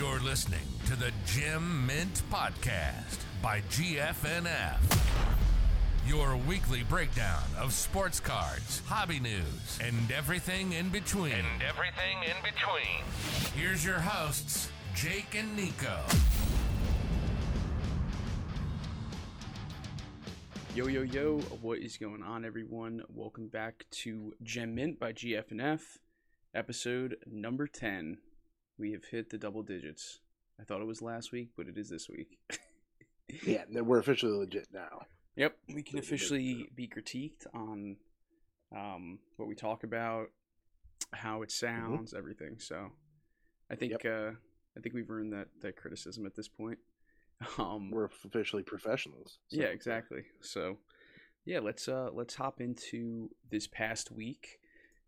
You're listening to the Gem Mint Podcast by GFNF. Your weekly breakdown of sports cards, hobby news, and everything in between. And everything in between. Here's your hosts, Jake and Nico. Yo, yo, yo, what is going on, everyone? Welcome back to Gem Mint by GFNF, episode number 10. We have hit the double digits. I thought it was last week, but it is this week. Yeah, we're officially legit now. Yep, we can officially be critiqued on um, what we talk about, how it sounds, everything. So, I think uh, I think we've earned that that criticism at this point. Um, We're officially professionals. so- yeah, exactly. So, yeah, let's uh let's hop into this past week.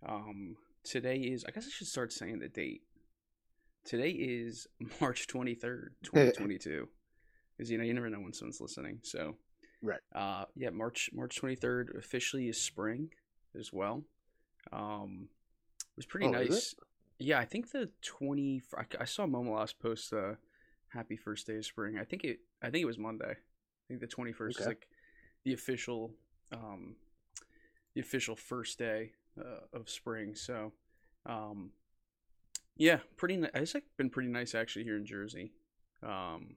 Um, today is I guess I should start saying the date. Today is March twenty third, twenty twenty two. Because you know you never know when someone's listening. So, Right. Uh, yeah, March March twenty third officially is spring as well. Um, it was pretty Oh, nice. Yeah, I think the twenty. I, I saw Momolas post uh, "Happy First Day of Spring." I think it. I think it was Monday. I think the twenty first is like the official, um, the official first day uh, of spring. So, um, yeah, pretty. Ni- it's like been pretty nice actually here in Jersey. Um,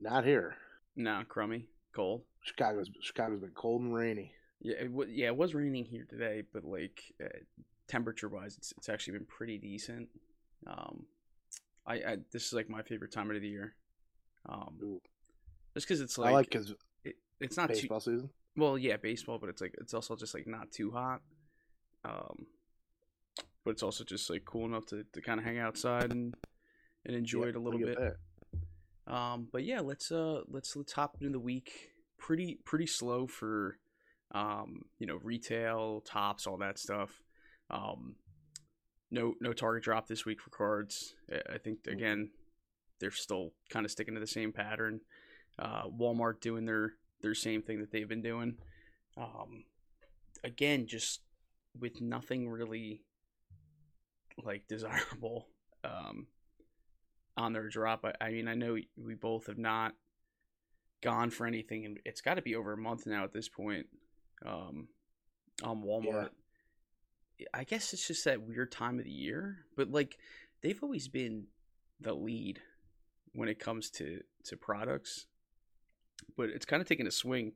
Not here. nah, crummy, cold. Chicago's Chicago's been cold and rainy. Yeah, it w- yeah, it was raining here today, but like uh, temperature wise, it's it's actually been pretty decent. Um, I, I this is like my favorite time of the year. Um, Ooh. just because it's I like, like because it, it's not baseball too season. well, yeah, baseball, but it's like it's also just like not too hot. Um, but it's also just like cool enough to, to kind of hang outside and and enjoy Yeah, it a little bit. that. Um, but yeah, let's uh let's let's hop into the week. Pretty pretty slow for um you know retail Topps all that stuff. Um, no no target drop this week for cards. I- I think again they're still kind of sticking to the same pattern. Uh, Walmart doing their their same thing that they've been doing. Um, again, just with nothing really like desirable. Um, on their drop. I, I mean, I know we both have not gone for anything, and it's got to be over a month now at this point. Um, on Walmart, I guess it's just that weird time of the year, but like they've always been the lead when it comes to to products, but it's kind of taken a swing,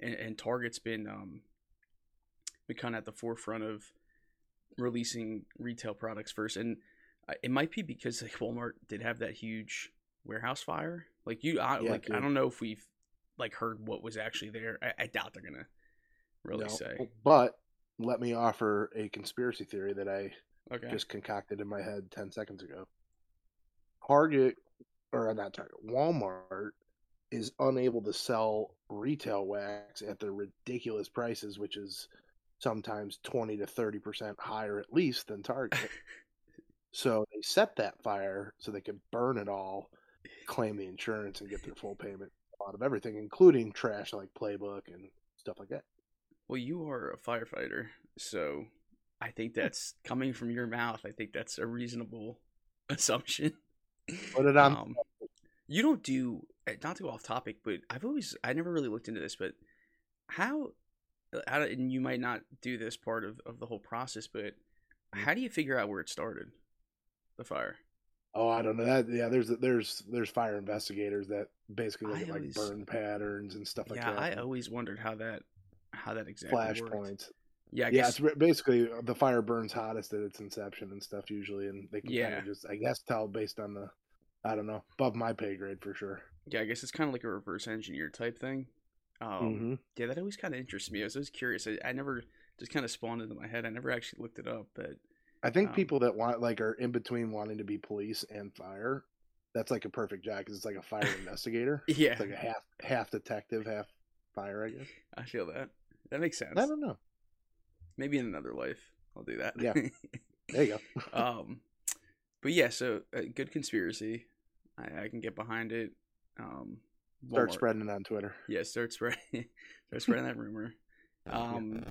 and, and Target's been um been kind of at the forefront of releasing retail products first, and it might be because like Walmart did have that huge warehouse fire. Like you, I, Yeah, like I don't know if we've like heard what was actually there. I, I doubt they're gonna really No, say. But let me offer a conspiracy theory that I Okay. just concocted in my head ten seconds ago. Target or uh, not Target, Walmart is unable to sell retail wax at their ridiculous prices, which is sometimes twenty to thirty percent higher at least than Target. So they set that fire so they could burn it all, claim the insurance, and get their full payment out of everything, including trash like Playbook and stuff like that. Well, you are a firefighter, so I think that's coming from your mouth. I think that's a reasonable assumption. Put it on. Um, you don't do uh, not to go off topic, but I've always I never really looked into this, but how, how and you might not do this part of, of the whole process, but Mm. how do you figure out where it started, the fire? Oh, I don't know that. Yeah, there's there's there's fire investigators that basically look at like burn patterns and stuff like yeah, that. I always wondered how that how that exactly flash points. Yeah, I yeah, it's basically uh, the fire burns hottest at its inception and stuff usually, and they can kind Yeah. of just I guess tell based on the I don't know above my pay grade for sure. yeah, I guess it's kind of like a reverse engineer type thing. Um, hmm Yeah, that always kind of interests me. I was always curious. I, I never just kind of spawned into my head. I never actually looked it up, but I think Um, people that want like are in between wanting to be police and fire. That's like a perfect job because it's like a fire investigator. yeah, It's like a half half detective, half fire. I guess. I feel that. That makes sense. I don't know. Maybe in another life, I'll do that. Yeah. There you go. um, but yeah, so uh, good conspiracy. I, I can get behind it. Um, Start Walmart- spreading it on Twitter. Yeah, start spreading, start spreading that rumor. Um,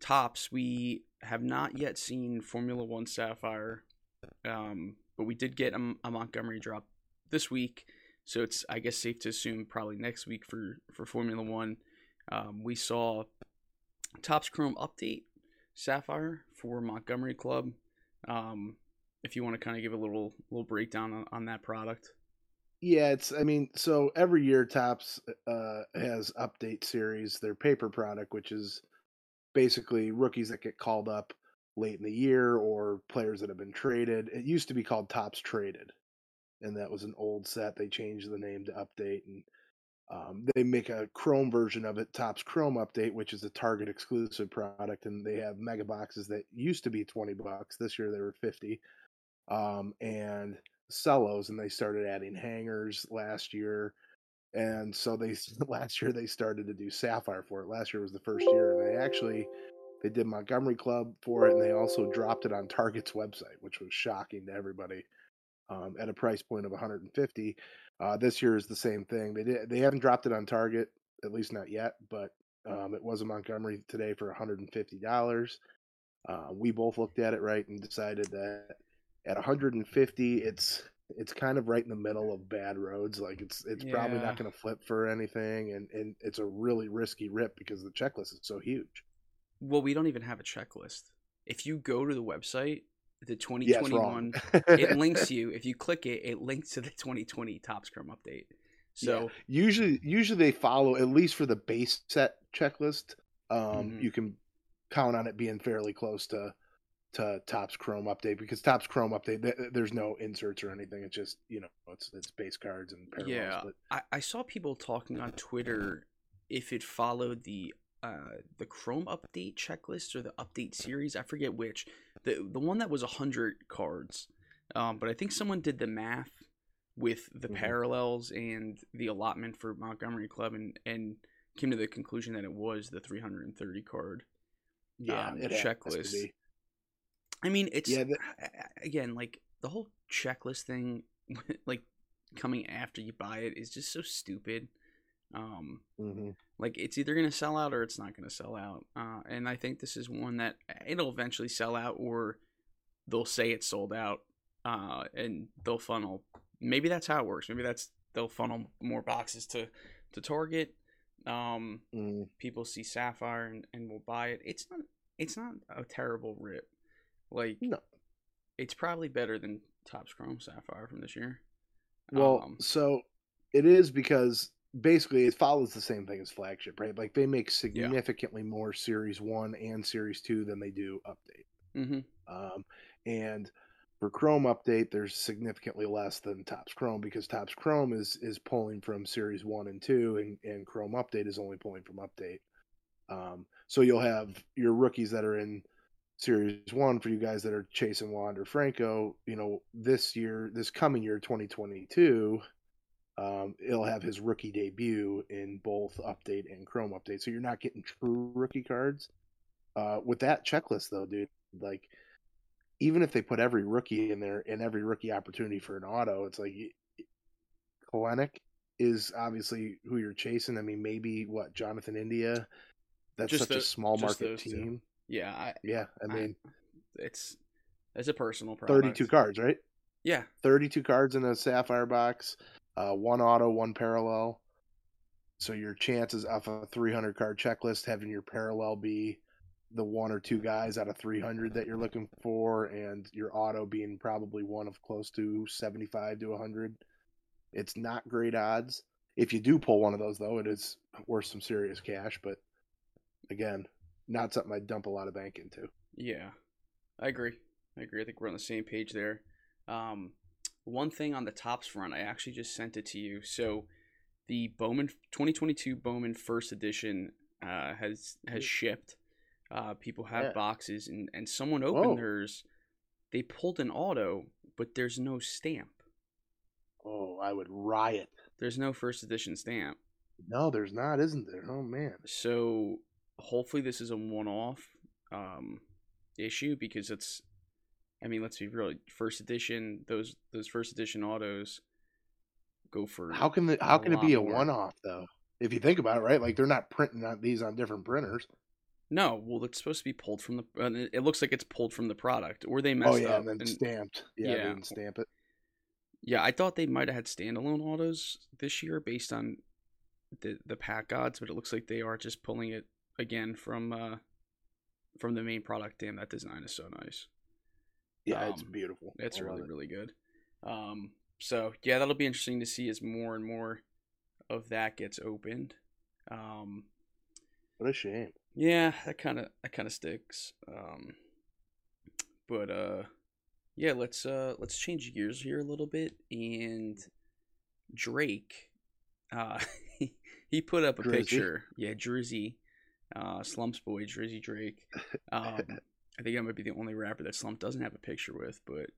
Topps, we have not yet seen Formula One Sapphire. Um, but we did get a, a Montgomery drop this week, so it's I guess safe to assume probably next week for for Formula One. Um, we saw Topps Chrome update Sapphire for Montgomery Club. Um, if you want to kind of give a little little breakdown on, on that product. Yeah, it's. I mean, so every year Topps uh, has update series. Their paper product, which is basically rookies that get called up late in the year or players that have been traded. It used to be called Topps Traded, and that was an old set. They changed the name to update, and um, they make a Chrome version of it, Topps Chrome Update, which is a Target exclusive product, and they have mega boxes that used to be twenty bucks. This year they were fifty, um, and cellos, and they started adding hangers last year. And so they last year they started to do sapphire for it. Last year was the first year, and they actually they did Montgomery Club for it, and they also dropped it on Target's website, which was shocking to everybody. Um, at a price point of 150. Uh, this year is the same thing. They did they haven't dropped it on Target, at least not yet, but um, it was a Montgomery today for 150 dollars. Uh, we both looked at it right and decided that at 150, it's it's kind of right in the middle of bad roads. Like it's it's yeah. probably not going to flip for anything, and and it's a really risky rip because the checklist is so huge. Well, we don't even have a checklist. If you go to the website, the 2021 yeah, it links you if you click it it links to the 2020 Topps Chrome update so yeah. usually usually they follow at least for the base set checklist um mm-hmm. you can count on it being fairly close to to Topps Chrome update because Topps Chrome update there's no inserts or anything it's just you know it's it's base cards and parallels yeah but... I, I saw people talking on twitter if it followed the uh, the Chrome update checklist or the update series. I forget which. The the one that was hundred cards. Um, but I think someone did the math with the mm-hmm. parallels and the allotment for Montgomery Club and and came to the conclusion that it was the 330 card yeah, um, checklist. I mean, it's yeah, again like the whole checklist thing, like coming after you buy it is just so stupid. Um, mm-hmm. Like it's either going to sell out or it's not going to sell out. Uh, and I think this is one that it'll eventually sell out, or they'll say it's sold out, uh, and they'll funnel. Maybe that's how it works. Maybe that's they'll funnel more boxes to to Target. Um, mm. People see Sapphire and, and will buy it. It's not it's not a terrible rip. Like no, it's probably better than Topps Chrome Sapphire from this year. Well, um, so it is because basically it follows the same thing as flagship, right? Like they make significantly yeah. more Series One and Series Two than they do Update. Mm-hmm. Um, and for Chrome Update, there's significantly less than Topps Chrome because Topps Chrome is is pulling from Series One and Two, and, and Chrome Update is only pulling from Update. Um, so you'll have your rookies that are in Series One for you guys that are chasing Wander Franco. You know, this year, this coming year, 2022 um, it'll have his rookie debut in both update and Chrome update. So you're not getting true rookie cards. Uh, with that checklist, though, dude, like even if they put every rookie in there and every rookie opportunity for an auto, it's like Kelenic is obviously who you're chasing. I mean, maybe what Jonathan India. That's just such the, a small market team. Two. Yeah, I, yeah. I mean, I, it's it's a personal product. Thirty-two cards, right? Yeah, thirty-two cards in a sapphire box uh, one auto, one parallel. So your chances off a 300 card checklist having your parallel be the one or two guys out of 300 that you're looking for, and your auto being probably one of close to 75 to 100. It's not great odds. If you do pull one of those, though, it is worth some serious cash. But again, not something I'd dump a lot of bank into. Yeah, I agree. I agree. I think we're on the same page there. Um, one thing on the Topps front, I actually just sent it to you. So the Bowman 2022 Bowman First Edition uh, has has shipped. Uh, people have yeah. boxes, and and someone opened Whoa. theirs. They pulled an auto, but there's no stamp. Oh, I would riot. There's no first edition stamp. No, there's not, isn't there? Oh man. So hopefully this is a one-off um, issue because it's I mean, let's be real. First edition, those those first edition autos go for how can the how can it be a one off though? If you think about it, right? Like they're not printing out these on different printers. No, well, it's supposed to be pulled from the. It- looks like it's pulled from the product, or they messed Oh yeah, up. and then and- stamped. Yeah, they yeah. didn't stamp it. yeah, I thought they might have had standalone autos this year based on the the pack odds, but it looks like they are just pulling it again from uh from the main product. Damn, that design is so nice. Yeah, it's Um, beautiful. It's I really it. really good. Um, so yeah, that'll be interesting to see as more and more of that gets opened. Um, What a shame. Yeah, that kind of that kind of sticks. Um, but uh, yeah, let's uh let's change gears here a little bit. And Drake, uh, he put up a Drizzy? picture. Yeah, Drizzy, uh, Slumps boy, Drizzy Drake. Um, I think I might be the only rapper that Slump doesn't have a picture with, but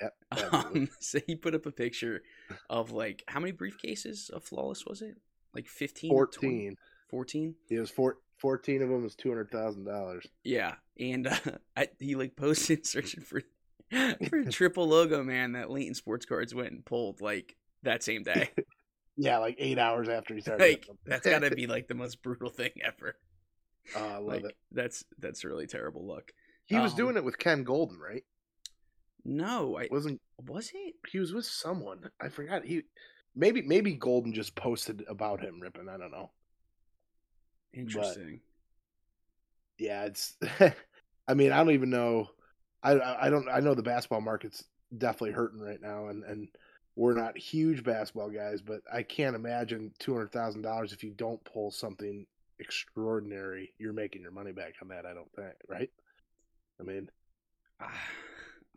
Yep, um, so he put up a picture of like how many briefcases of flawless was it? Like 15 14. 14? It was four, 14 of them was two hundred thousand dollars. Yeah, and uh, I, he like posted searching for for a triple logo man that Layton Sports Cards went and pulled like that same day. Yeah, like eight hours after he started. like that's got to be like the most brutal thing ever. Oh, I love Like it. that's that's really terrible luck. He was um, doing it with Ken Goldin, right? No, I Wasn't was it? he was with someone? I forgot. He maybe maybe Goldin just posted about him ripping. I don't know. Interesting. Yeah, it's. I mean, I don't even know. I I I don't. I know the basketball market's definitely hurting right now, and and we're not huge basketball guys, but I can't imagine two hundred thousand dollars if you don't pull something extraordinary. You're making your money back on that. I don't think, right? I mean, I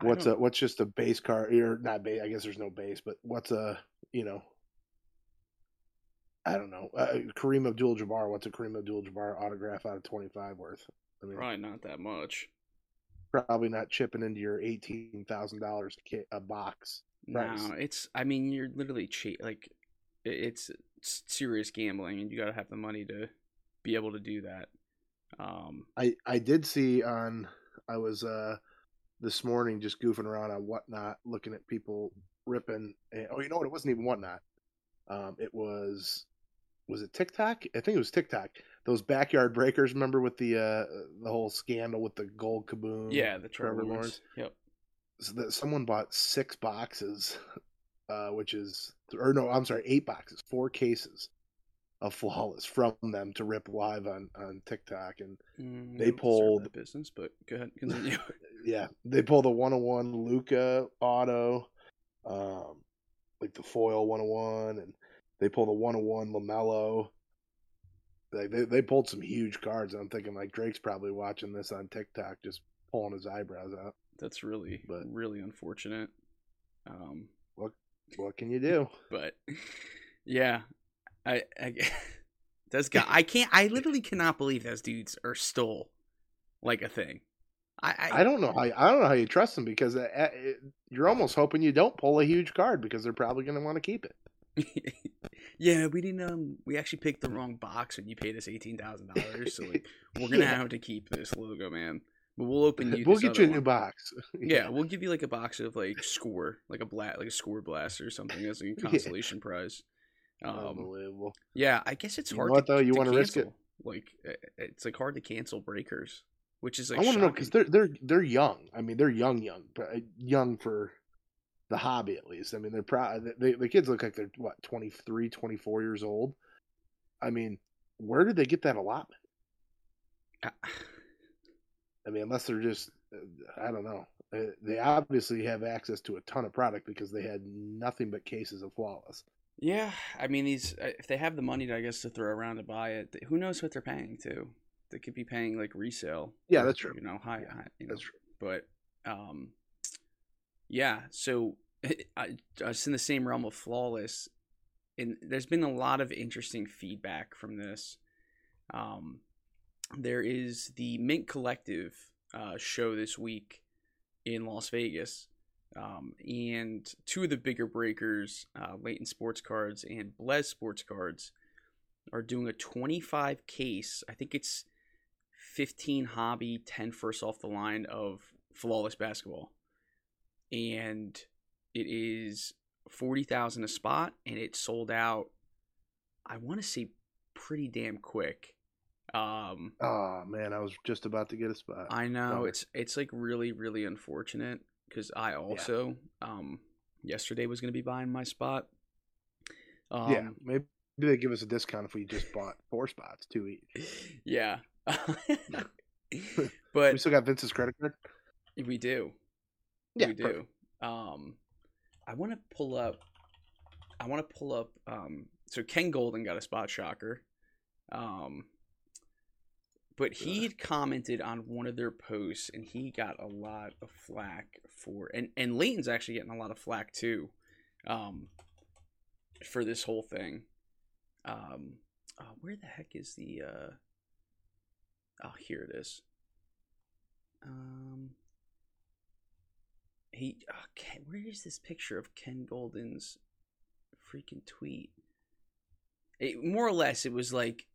what's a what's just a base card or not base? I guess there's no base, but what's a you know. I don't know. Uh, Kareem Abdul-Jabbar. What's a Kareem Abdul-Jabbar autograph out of twenty-five worth? I mean, probably not that much. probably not chipping into your eighteen thousand dollars a box. price. No, it's. I mean, you're literally cheat. Like, it's, it's serious gambling, and you got to have the money to be able to do that. Um, I I did see on I was uh this morning just goofing around on whatnot, looking at people ripping. And, oh, you know what? It wasn't even whatnot. Um, it was was it TikTok? I think it was TikTok. Those backyard breakers. Remember with the uh the whole scandal with the gold kaboom? yeah, the Trevor, Trevor Lawrence. Yep. so that someone bought six boxes, uh, which is or no, I'm sorry, eight boxes, four cases of flawless from them to rip live on on TikTok, and Mm, They pulled- that business, but go ahead, continue. yeah, they pulled the 101 Luka auto, um, like the foil 101, and they pulled the 101 Lamelo. Like they they pulled some huge cards. I'm thinking like Drake's probably watching this on TikTok, just pulling his eyebrows out. That's really, But- really unfortunate. Um, what What can you do? but yeah, I, I those guy, I can't, I literally cannot believe those dudes are stole like a thing. I, I, I don't know how I don't know how you trust them because uh, uh, it, you're almost hoping you don't pull a huge card because they're probably going to want to keep it. yeah, we didn't. Um, we actually picked the wrong box when you paid us eighteen thousand dollars. So like, we're gonna Yeah. have to keep this logo, man. But we'll open you. We'll get you a new box. Yeah, we'll give you like a box of like score, like a blat, like a score blaster or something as a consolation prize. Um, Unbelievable. yeah, I guess it's You hard. what, to, though? You wanna risk it? Like, it's like hard to cancel breakers, which is like I want to know because they're they're they're young. I mean, they're young, young, but uh, young for the hobby at least. I mean, they're probably they, the kids look like they're what 23, 24 years old. I mean, where did they get that allotment? I mean, unless they're just uh, I don't know. They obviously have access to a ton of product because they had nothing but cases of flawless. Yeah, I mean these. uh, If they have the money, to, I guess, to throw around to buy it, who knows what they're paying too? They could be paying like resale. Yeah, that's true. You know, high. high you know, That's true. but um, yeah. So I, just in the same realm of flawless, and there's been a lot of interesting feedback from this. Um, there is the Mint Collective uh, show this week in Las Vegas. Um, and two of the bigger breakers, uh, Layton Sports Cards and Blez Sports Cards, are doing a 25 case. I think it's 15 hobby, 10 first off the line of flawless basketball. And it is 40,000 a spot and it sold out I want to say pretty damn quick. Um, Oh man, I was just about to get a spot. I know bummer. it's it's like really really unfortunate because I also um yesterday was gonna be buying my spot. Um, yeah, maybe they give us a discount if we just bought four spots, two each. yeah. But we still got Vince's credit card. we do. Yeah, we do. perfect. Um, I want to pull up. I want to pull up. Um, so Ken Goldin got a spot shocker. Um, but he had commented on one of their posts, and he got a lot of flack for, and and Layton's actually getting a lot of flack too, um, for this whole thing. Um, oh, where the heck is the? Uh, oh, here it is. Um, he okay, where is this picture of Ken Goldin's freaking tweet? It, more or less, it was like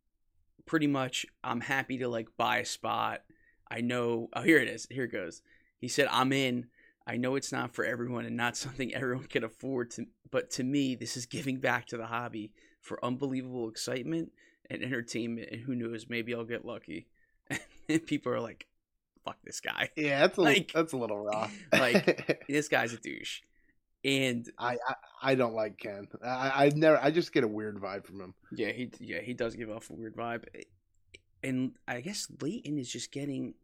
pretty much I'm happy to like buy a spot. I know. Oh, here it is. Here it goes. He said, "I'm in. I know it's not for everyone and not something everyone can afford to, but to me, this is giving back to the hobby for unbelievable excitement and entertainment. And who knows, maybe I'll get lucky." and people are like, "Fuck this guy." Yeah, that's a Like- that's a little raw. like- this guy's a douche. And I, I I don't like Ken. I I never. I just get a weird vibe from him. yeah, he yeah he does give off a weird vibe. And I guess Layton is just getting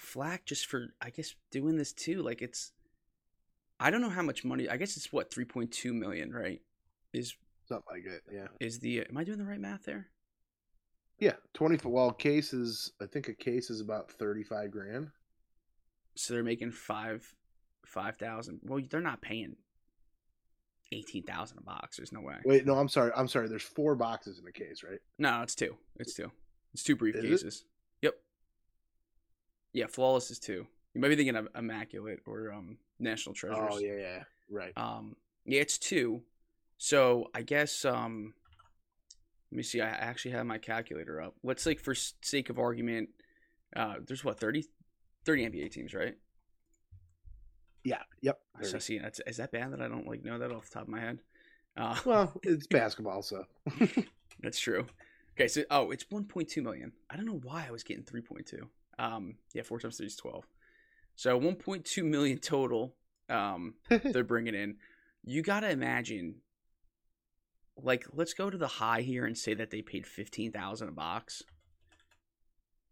flack just for I guess doing this too. Like it's I don't know how much money. I guess it's what three point two million, right? Is Something like it. Yeah. is the uh, am I doing the right math there? Yeah. Twenty. Well, case is. I think a case is about thirty five grand. So they're making five five thousand. Well, they're not paying eighteen thousand a box. There's no way. Wait, no, I'm sorry. I'm sorry. There's four boxes in a case, right? No, it's two. It's two. It's two it? Yeah, flawless is two. You might be thinking of immaculate or um national treasures. Oh yeah, yeah. Right. Um, yeah, it's two. So I guess um, let me see. I actually have my calculator up. Let's like for sake of argument, uh, there's what 30, 30 NBA teams, right? Yeah. Yep. So see, that's, is that bad that I don't like know that off the top of my head? Uh, Well, it's basketball, so That's true. Okay, so oh, it's 1.2 million. I don't know why I was getting 3.2. Um, yeah, four times three is 12. So 1.2 million total. Um, they're bringing in. You gotta imagine. Like, let's go to the high here and say that they paid 15,000 a box.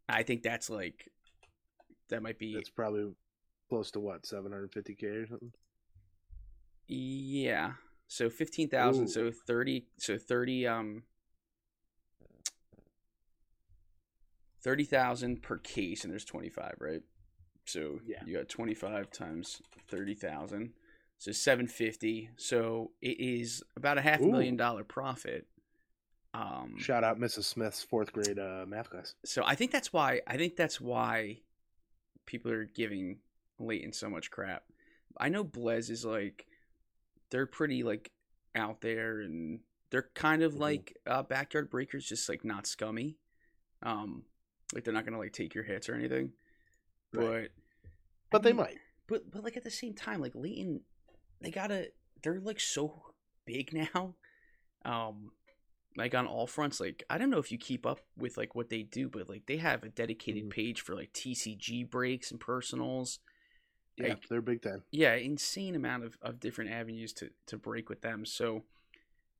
I think that's like, that might be it's probably close to what 750k or something. Yeah. So fifteen thousand. So thirty. So thirty. Um. Thirty thousand per case, and there's twenty five, right? So Yeah. you got twenty five times thirty thousand. So seven fifty. So it is about a half a million dollar profit. Um. Shout out Mrs. Smith's fourth grade uh, math class. So I think that's why I think that's why people are giving Layton so much crap. I know Blez is like they're pretty like out there and they're kind of Mhm. like uh, backyard breakers, just like not scummy. Um, like they're not gonna like take your hits or anything. Right. But But I they mean, might. But but like at the same time, like Layton, they gotta they're like so big now. Um, like on all fronts. Like I don't know if you keep up with like what they do, but like they have a dedicated Mhm. page for like TCG breaks and personals. Yeah, like- they're big time. Yeah, insane amount of, of different avenues to, to break with them. So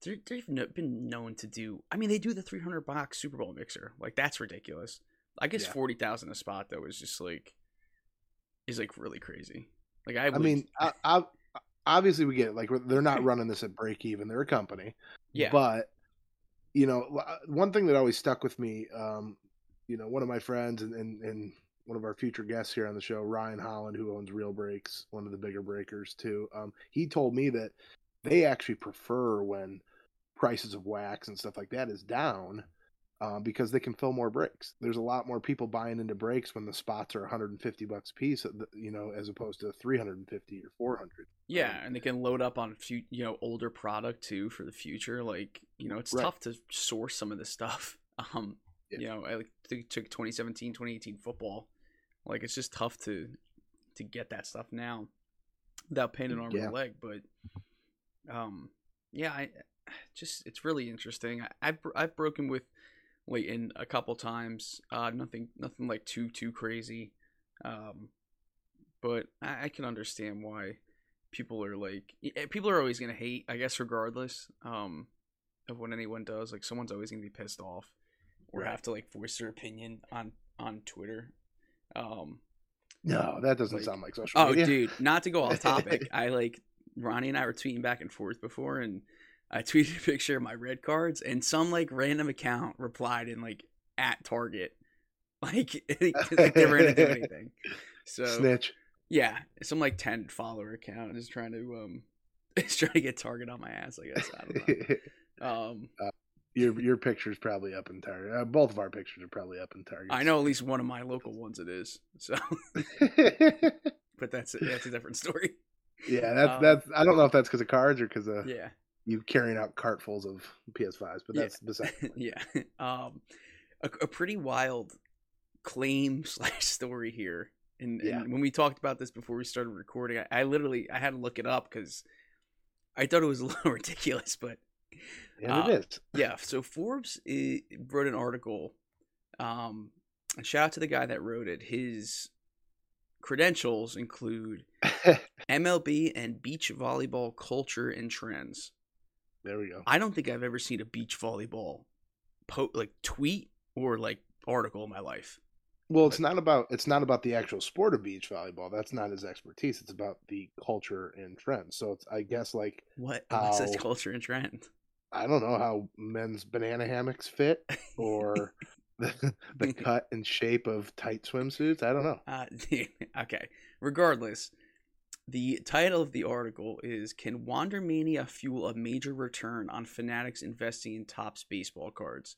they're, they've been known to do. I mean, they do the 300 box Super Bowl mixer. Like that's ridiculous. I guess Yeah. forty thousand a spot though is just like is like really crazy. Like I, I mean, I, I, obviously we get it. Like they're not running this at break even. They're a company. yeah, But you know, one thing that always stuck with me, um, you know, one of my friends and, and and one of our future guests here on the show, Ryan Holland, who owns Real Breaks, one of the bigger breakers too. Um, he told me that they actually prefer when prices of wax and stuff like that is down. Um, because they can fill more breaks. There's a lot more people buying into breaks when the spots are 150 bucks a piece, uh, you know, as opposed to 350 or 400. yeah, and they can load up on few, you know older product too for the future. Like you know, it's Right. tough to source some of this stuff. Um, Yeah. you know, I think took 2017, 2018 football. Like it's just tough to to get that stuff now without paying an arm and a leg. But um, yeah, I just it's really interesting. I, I've I've broken with Layton a couple times. Uh, nothing, nothing like too too crazy. Um, but I, I can understand why people are like eh, people are always gonna hate. I guess regardless um, of what anyone does, like someone's always gonna be pissed off or Right. have to like voice their opinion on on Twitter. Um, No, that doesn't Like- sound like social Oh, media. dude, not to go off topic. I like Ronnie and I were tweeting back and forth before, and I tweeted a picture of my red cards, and some like random account replied in like at Target, like, like they weren't gonna do anything. So Snitch. yeah, some like ten follower account is trying to um, is trying to get Target on my ass. I guess I don't know. Um, your your picture's probably up in Target. Uh, both of our pictures are probably up in Target. I know at least one of my local ones it is. So, but that's that's a different story. yeah, that's Um, that's. I don't know if that's because of cards or because of Yeah. You carrying out cartfuls of PS5s, but Yeah. that's beside. the point. yeah um a, a pretty wild claim slash story here and, Yeah. and when we talked about this before we started recording I, I literally i had to look it up because i thought it was a little ridiculous but And Uh, it is. yeah so forbes eh, wrote an article um and shout out to the guy that wrote it his credentials include mlb and beach volleyball culture and trends there we go. I don't think I've ever seen a beach volleyball po- like tweet or like article in my life. Well, it's not about it's not about the actual sport of beach volleyball. That's not his expertise. It's about the culture and trends. So it's I guess like What what's such How- culture and trend? I don't know how men's banana hammocks fit or the, the cut and shape of tight swimsuits. I don't know. Uh, okay. Regardless, the title of the article is "Can Wandermania Fuel a Major Return on Fanatics Investing in Topps Baseball Cards?"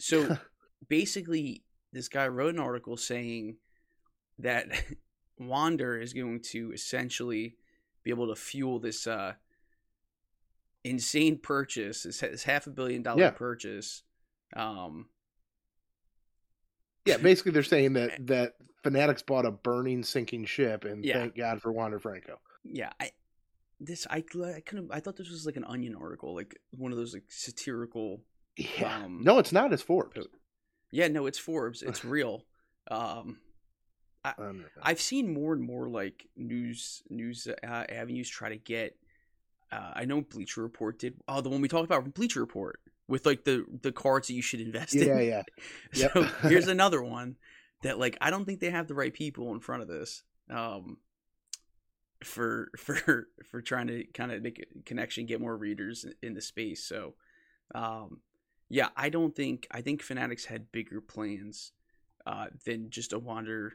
So basically, this guy wrote an article saying that Wander is going to essentially be able to fuel this uh, insane purchase, this, this half a billion dollar Yeah. purchase. Um, Yeah, basically they're saying that that Fanatics bought a burning, sinking ship, and Yeah. thank God for Wander Franco. yeah, I this I I couldn't I thought this was like an Onion article, like one of those like satirical. Yeah, Um, no, it's not. It's Forbes. Yeah, no, it's Forbes. It's real. Um, Um, I've seen more and more like news news uh, avenues try to get. Uh, I know Bleacher Report did. Oh, the one we talked about from Bleacher Report with like the the cards that you should invest yeah, in. yeah. Yep. So here's another one that like I don't think they have the right people in front of this. Um, for for for trying to kind of make a connection, get more readers in, in the space. So, um, yeah, I don't think I think Fanatics had bigger plans uh, than just a Wander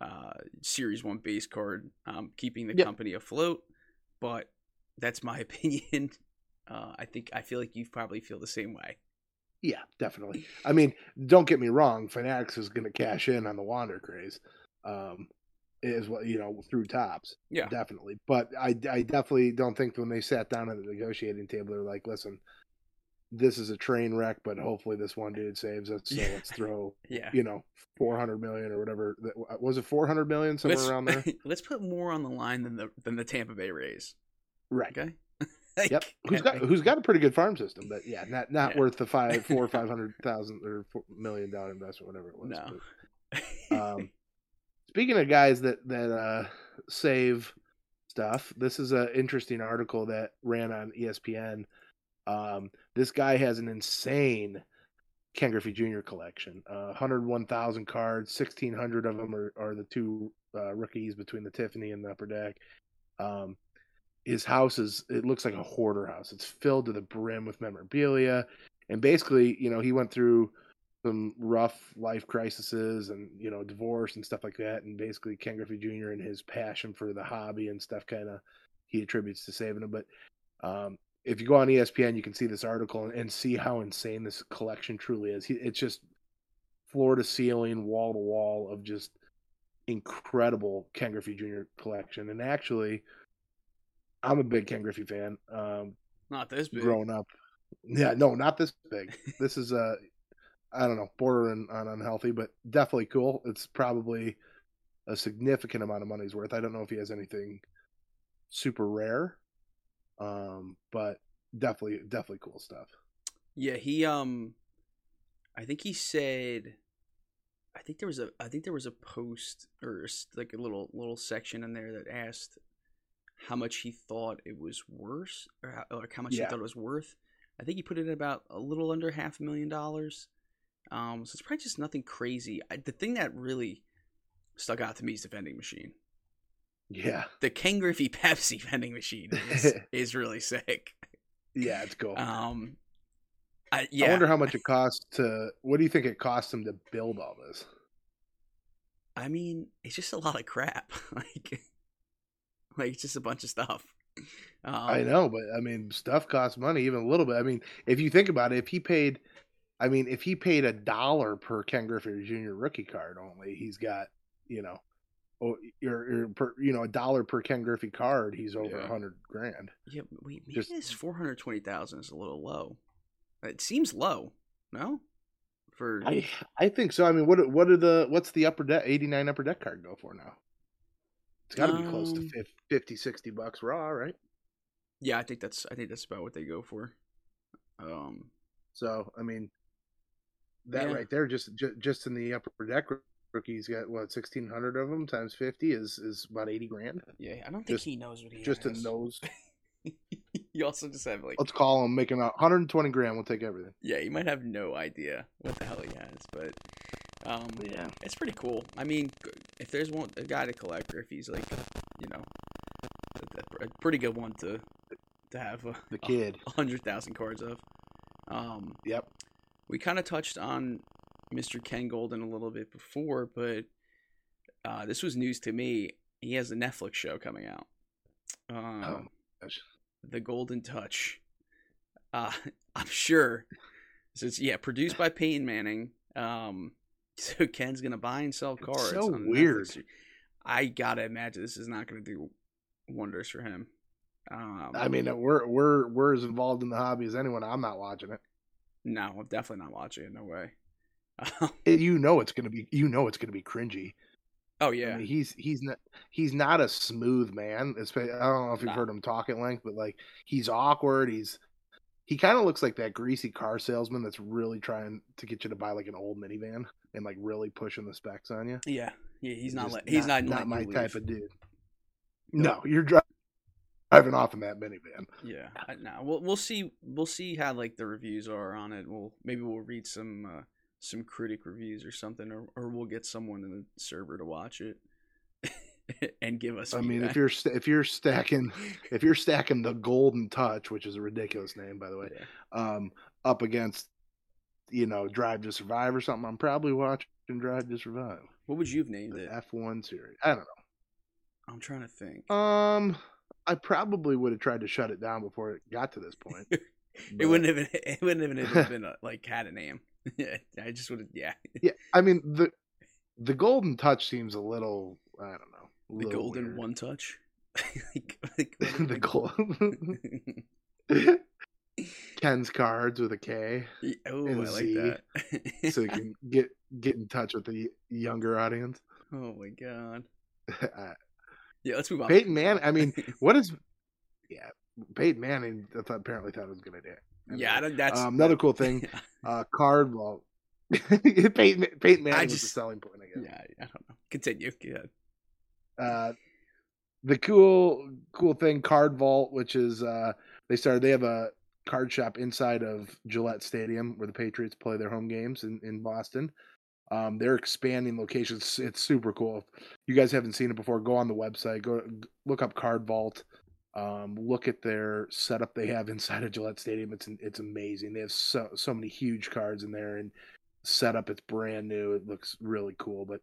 uh, Series One base card, um, keeping the Yeah. company afloat. But that's my opinion. Uh, I think I feel like you probably feel the same way. Yeah, definitely. I mean, don't get me wrong. Fanatics is going to cash in on the Wander craze, um, is what you know through Topps. Yeah. definitely. But I, I definitely don't think when they sat down at the negotiating table, they're like, "Listen, this is a train wreck, but hopefully this one dude saves us. So let's throw, Yeah. you know, four hundred million or whatever. Was it four hundred million somewhere let's, around there? let's put more on the line than the than the Tampa Bay Rays. Right. Okay. Yep. Who's got who's got a pretty good farm system, but yeah, not not Yeah. worth the five, four, or five hundred thousand or four million dollar investment, whatever it was. No. but- Um, speaking of guys that that uh, save stuff, this is an interesting article that ran on ESPN. Um, this guy has an insane Ken Griffey Jr. collection. Uh, 101,000 cards, 1,600 of them are, are the two uh, rookies between the Tiffany and the Upper Deck. Um, his house is it looks like a hoarder house. It's filled to the brim with memorabilia, and basically, you know, he went through some rough life crises and you know divorce and stuff like that and basically ken griffey jr and his passion for the hobby and stuff kind of he attributes to saving him but um, if you go on espn you can see this article and, and see how insane this collection truly is he, it's just floor to ceiling wall to wall of just incredible ken griffey jr collection and actually i'm a big ken griffey fan um, Not this big. growing up. Yeah, no, not this big. this is uh I don't know, bordering on unhealthy, but definitely cool. It's probably a significant amount of money's worth. I don't know if he has anything super rare. Um, but definitely definitely cool stuff. Yeah, he um I think he said. I think there was a. I think there was a post or like a little little section in there that asked how much he thought it was worth, or how, or how much Yeah. he thought it was worth. I think he put it at about a little under half a million dollars. Um, so it's probably just nothing crazy. I, the thing that really stuck out to me is the vending machine. Yeah, The Ken Griffey Pepsi vending machine is, is really sick. yeah, it's cool. Um, I, yeah, I wonder how much it costs to. What do you think it costs them to build all this? I mean, it's just a lot of crap. like, like just a bunch of stuff. Um, I know, but I mean, stuff costs money, even a little bit. I mean, if you think about it, if he paid, I mean, if he paid a dollar per Ken Griffey Jr. rookie card only, he's got, you know, or, per, you know, a dollar per Ken Griffey card, he's over a Yeah. hundred grand. Yeah, wait, maybe Just- this four hundred twenty thousand is a little low. It seems low, no? For I I think so. I mean, what what are the what's the upper deck eighty nine upper deck card go for now? It's got to be close to Um, 50, 60 bucks raw, right? yeah, I think that's I think that's about what they go for. Um, So I mean, that Yeah. right there, just just, just in the upper deck rookies, got what sixteen hundred of them times fifty is is about eighty grand. yeah, I don't think Just- he knows what he Just in has. those, you also just have like let's call him making a hundred and twenty grand. We'll take everything. yeah, you might have no idea what the hell he has, but um, Yeah, it's pretty cool. I mean, if there's one a guy to collect, or if he's like, you know, a, a pretty good one to to have a, the kid. a hundred thousand cards of. Um, Yep. we kind of touched on Mr. Ken Goldin a little bit before, but uh, this was news to me. He has a Netflix show coming out. Um, Oh. The Goldin Touch. Uh, I'm sure. So it's yeah, produced by Peyton Manning. Um, so Ken's gonna buy and sell cards. so on weird. Netflix. I gotta imagine this is not gonna do wonders for him. Um, I mean, we're we're we're as involved in the hobby as anyone. I'm not watching it. no, I'm definitely not watching it. No way. Um, you know it's gonna be you know it's gonna be cringy. oh I yeah, mean, he's he's not he's not a smooth man. I don't know if you've Nah. heard him talk at length, but like he's awkward. He's he kind of looks like that greasy car salesman that's really trying to get you to buy like an old minivan and like really pushing the specs on you. yeah, yeah. He's not. Let, he's not. not my type of dude. No, you're dri- driving off in that minivan. Yeah, I, no, we'll we'll see we'll see how like the reviews are on it. We'll maybe we'll read some uh, some critic reviews or something, or or we'll get someone in the server to watch it and give us. I mean, if you're st- if you're stacking if you're stacking the Goldin Touch, which is a ridiculous name by the way, Yeah. um, up against you know Drive to Survive or something, I'm probably watching Drive to Survive. what would you have named the it? F1 series. I don't know. I'm trying to think. Um, I probably would have tried to shut it down before it got to this point. it but- wouldn't have been. It wouldn't have been, been a, like had a name. Yeah, I just would have. Yeah, Yeah, I mean the the Goldin Touch seems a little. I don't know. The golden weird. one touch. like, like, the gold. Ken's cards with a K, oh, I like Z, that. so you can get get in touch with the younger audience. oh my god. Uh, Yeah, let's move on. Peyton Man. I mean, what is? Yeah, Peyton Manning. Apparently thought it was a good idea. yeah, I don't- that's um, another cool thing. Uh, card vault. Peyton, Peyton Manning I was the just- selling point, I guess. Yeah, I don't know. Continue. Yeah. Uh, the cool cool thing, Card Vault, which is uh, they started. They have a card shop inside of Gillette Stadium where the Patriots play their home games in in Boston. Um, they're expanding locations. It's super cool. If you guys haven't seen it before, go on the website. Go look up Card Vault. Um, look at their setup they have inside of Gillette Stadium. It's it's amazing. They have so so many huge cards in there and setup. It's brand new. It looks really cool. But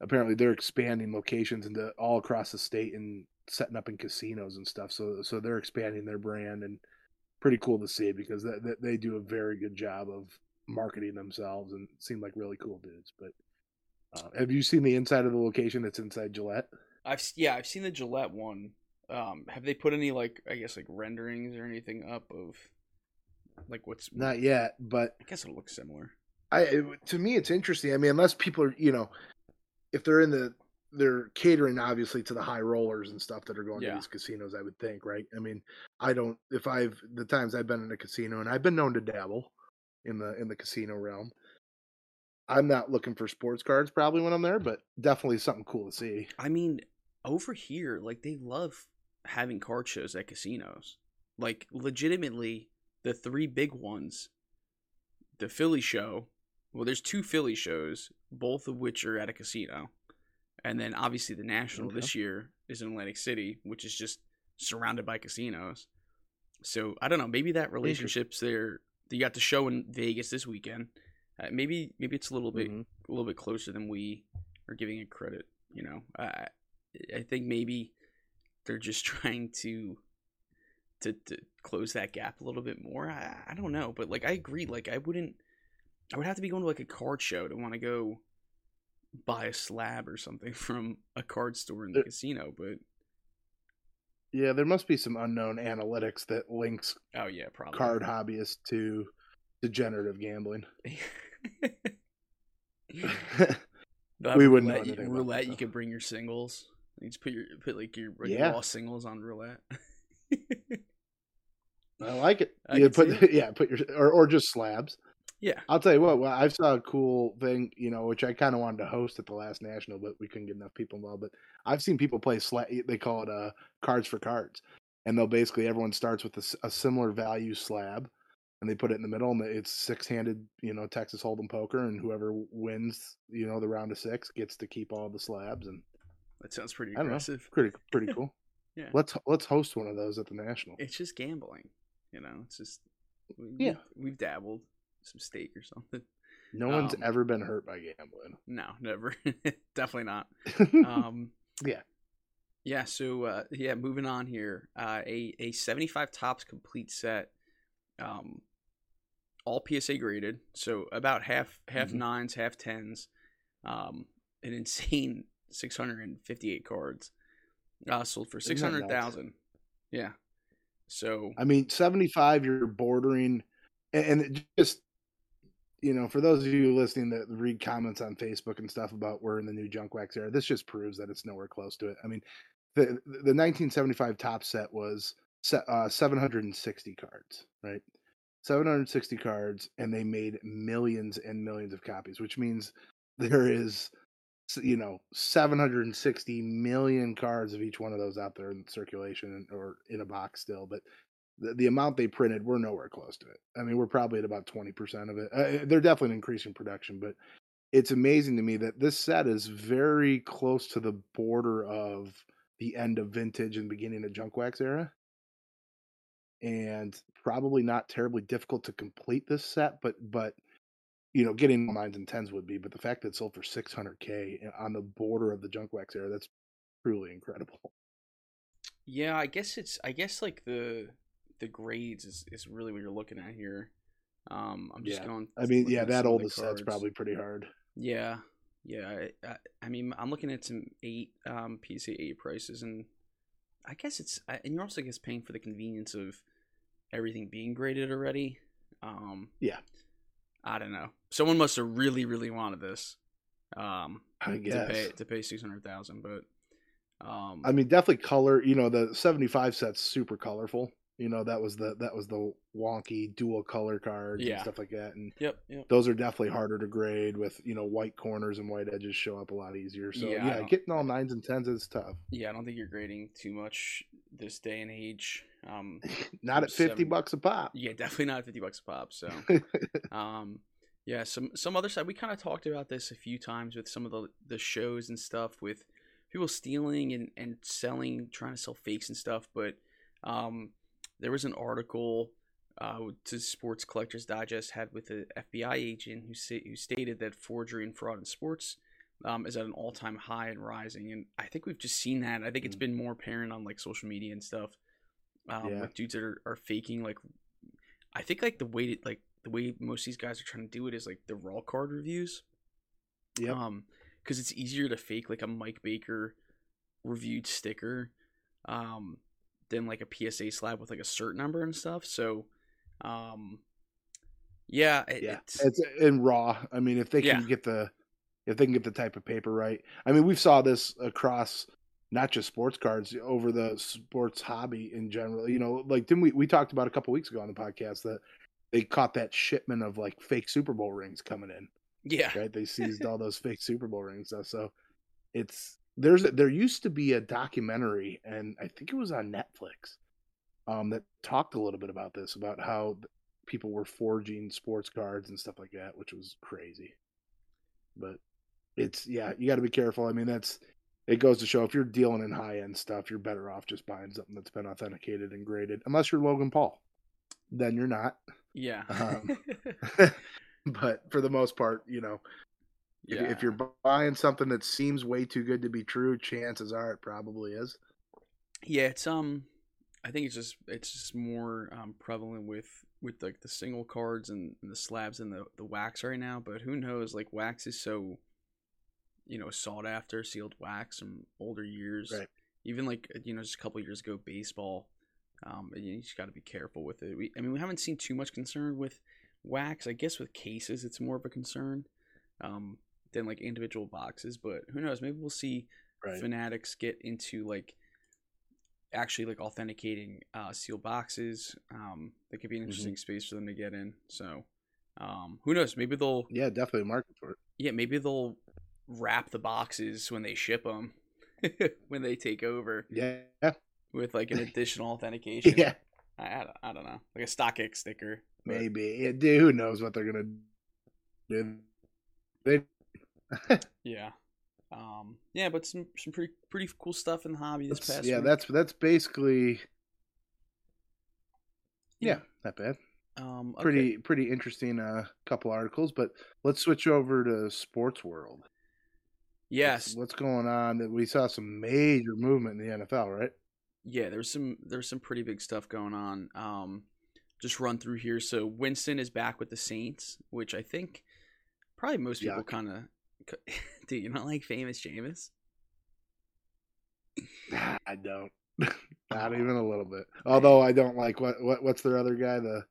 apparently they're expanding locations into all across the state and setting up in casinos and stuff. So so they're expanding their brand and pretty cool to see because they, they, they do a very good job of marketing themselves and seem like really cool dudes. But uh, have you seen the inside of the location that's inside Gillette? I've yeah, I've seen the Gillette one. Um, have they put any like I guess like renderings or anything up of like what's Not yet, but I guess it'll look similar. I it- to me it's interesting. I mean, unless people are you know, if they're in the they're catering obviously to the high rollers and stuff that are going Yeah. to these casinos. I would think, right? I mean, I don't. If I've the times I've been in a casino and I've been known to dabble in the in the casino realm, I'm not looking for sports cards probably when I'm there, but definitely something cool to see. I mean, over here, like they love having card shows at casinos. Like legitimately, the three big ones, the Philly show. Well, there's two Philly shows, both of which are at a casino, and then obviously the national Okay. this year is in Atlantic City, which is just surrounded by casinos. So I don't know. Maybe that relationship's there. You got the show in Vegas this weekend. Uh, maybe maybe it's a little bit Mhm. a little bit closer than we are giving it credit. You know, I I think maybe they're just trying to to to close that gap a little bit more. I I don't know, but like I agree. Like I wouldn't. I would have to be going to like a card show to want to go buy a slab or something from a card store in the casino. But Yeah, there must be some unknown analytics that links oh yeah, probably card hobbyists to degenerative gambling. We wouldn't know roulette, about roulette you could bring your singles. You just put your put like your like Yeah. raw singles on roulette. I like it. I you put yeah, put your or or just slabs. Yeah. I'll tell you what. Well, I saw a cool thing, you know, which I kind of wanted to host at the last national, but we couldn't get enough people involved. But I've seen people play slab. They call it uh, cards for cards, and they'll basically everyone starts with a similar value slab, and they put it in the middle, and it's six handed, you know, Texas Hold'em poker, and whoever wins, you know, the round of six gets to keep all the slabs, and That sounds pretty don't know. aggressive. pretty pretty cool. Yeah. Let's let's host one of those at the national. It's just gambling, you know. It's just we, Yeah. We've dabbled some steak or something. No one's um, ever been hurt by gambling. No, never. Definitely not. Um, Yeah. Yeah. So uh, yeah, moving on here. Uh, a a seventy five Topps complete set. Um, all PSA graded. So about half half Mhm. nines, half tens. Um, an insane six hundred and fifty eight cards. Uh, sold for six hundred thousand. Yeah. So I mean, 75, you're bordering, and, and it just, you know, for those of you listening that read comments on Facebook and stuff about we're in the new junk wax era, this just proves that it's nowhere close to it. I mean, the the 1975 Topps set was uh, 760 cards, right? 760 cards, and they made millions and millions of copies, which means there is, you know, 760 million cards of each one of those out there in circulation or in a box still. But the, the amount they printed, we're nowhere close to it. I mean, we're probably at about 20% of it. Uh, they're definitely increasing production, but it's amazing to me that this set is very close to the border of the end of vintage and beginning of junk wax era. And probably not terribly difficult to complete this set, but but you know, getting nines and tens would be, but the fact that it sold for 600k on the border of the junk wax era, that's truly incredible. Yeah, I guess it's I guess like the the grades is, is really what you're looking at here. Um, I'm just Yeah. going. I mean, yeah, that some of the oldest set's probably pretty hard. Yeah, yeah. I, I, mean, I'm looking at some eight um PSA eight prices, and I guess it's and you're also I guess paying for the convenience of everything being graded already. Um, Yeah. I don't know. Someone must have really, really wanted this. Um, I to guess. pay to pay six hundred thousand, but um, I mean, definitely color. You know, the '75 set's super colorful. You know, that was the that was the wonky dual color cards Yeah. and stuff like that. And yep, yep. those are definitely harder to grade with you know white corners and white edges show up a lot easier. So Yeah, yeah, getting all nines and tens is tough. Yeah, I don't think you're grading too much this day and age. Um, Not at fifty Seven- bucks a pop. yeah, definitely not at fifty bucks a pop. So, um, yeah, some some other side. We kind of talked about this a few times with some of the the shows and stuff with people stealing and and selling, trying to sell fakes and stuff. But um, there was an article uh, to Sports Collectors Digest had with an FBI agent who sa- who stated that forgery and fraud in sports um, is at an all time high and rising. And I think we've just seen that. I think it's Mm. been more apparent on like social media and stuff. Um, Yeah. with dudes that are, are faking like I think like the way that, like the way most of these guys are trying to do it is like the raw card reviews. Yep. Um, because it's easier to fake like a Mike Baker reviewed sticker, um, than like a PSA slab with like a cert number and stuff. So, um, yeah, it, yeah, it's, it's in raw. I mean, if they can Yeah. get the if they can get the type of paper right. I mean, we've saw this across not just sports cards over the sports hobby in general. You know, like didn't we we talked about a couple weeks ago on the podcast that they caught that shipment of like fake Super Bowl rings coming in. Yeah. right? They seized all those fake Super Bowl rings stuff. So it's there's there used to be a documentary, and I think it was on Netflix, um, that talked a little bit about this, about how people were forging sports cards and stuff like that, which was crazy. But it's yeah, you got to be careful. I mean, that's it goes to show if you're dealing in high end stuff, you're better off just buying something that's been authenticated and graded, unless you're Logan Paul. Then you're not. Yeah. Um, but for the most part, you know, yeah. if you're buying something that seems way too good to be true, chances are it probably is. Yeah, it's um I think it's just it's just more um, prevalent with with like the single cards and, and the slabs and the the wax right now. But who knows? Like wax is so, you know, sought after sealed wax from older years. Right. Even like you know, just a couple years ago, baseball. Um, you just got to be careful with it. We, I mean, we haven't seen too much concern with wax. I guess with cases, it's more of a concern um, than like individual boxes. But who knows? Maybe we'll see Right. fanatics get into like actually like authenticating uh, sealed boxes. Um, that could be an Mm-hmm. interesting space for them to get in. So um, who knows? Maybe they'll Yeah, definitely market for it. yeah maybe they'll wrap the boxes when they ship them when they take over Yeah. with like an additional authentication. Yeah. I, I, don't- I don't know like a StockX sticker. but- Maybe. Yeah, dude, who knows what they're gonna do? They Yeah. Um, yeah, but some some pretty pretty cool stuff in the hobby this that's- past yeah, week. that's that's basically Yeah. yeah, not bad. um okay. Pretty pretty interesting uh couple articles, but let's switch over to sports world. yes What's, what's going on? That we saw some major movement in the NFL, right? yeah there's some there's some pretty big stuff going on um just run through here so winston is back with the saints which i think probably most people kind of do you not like famous Jameis? I don't. Not even a little bit. Although I don't like what what what's their other guy the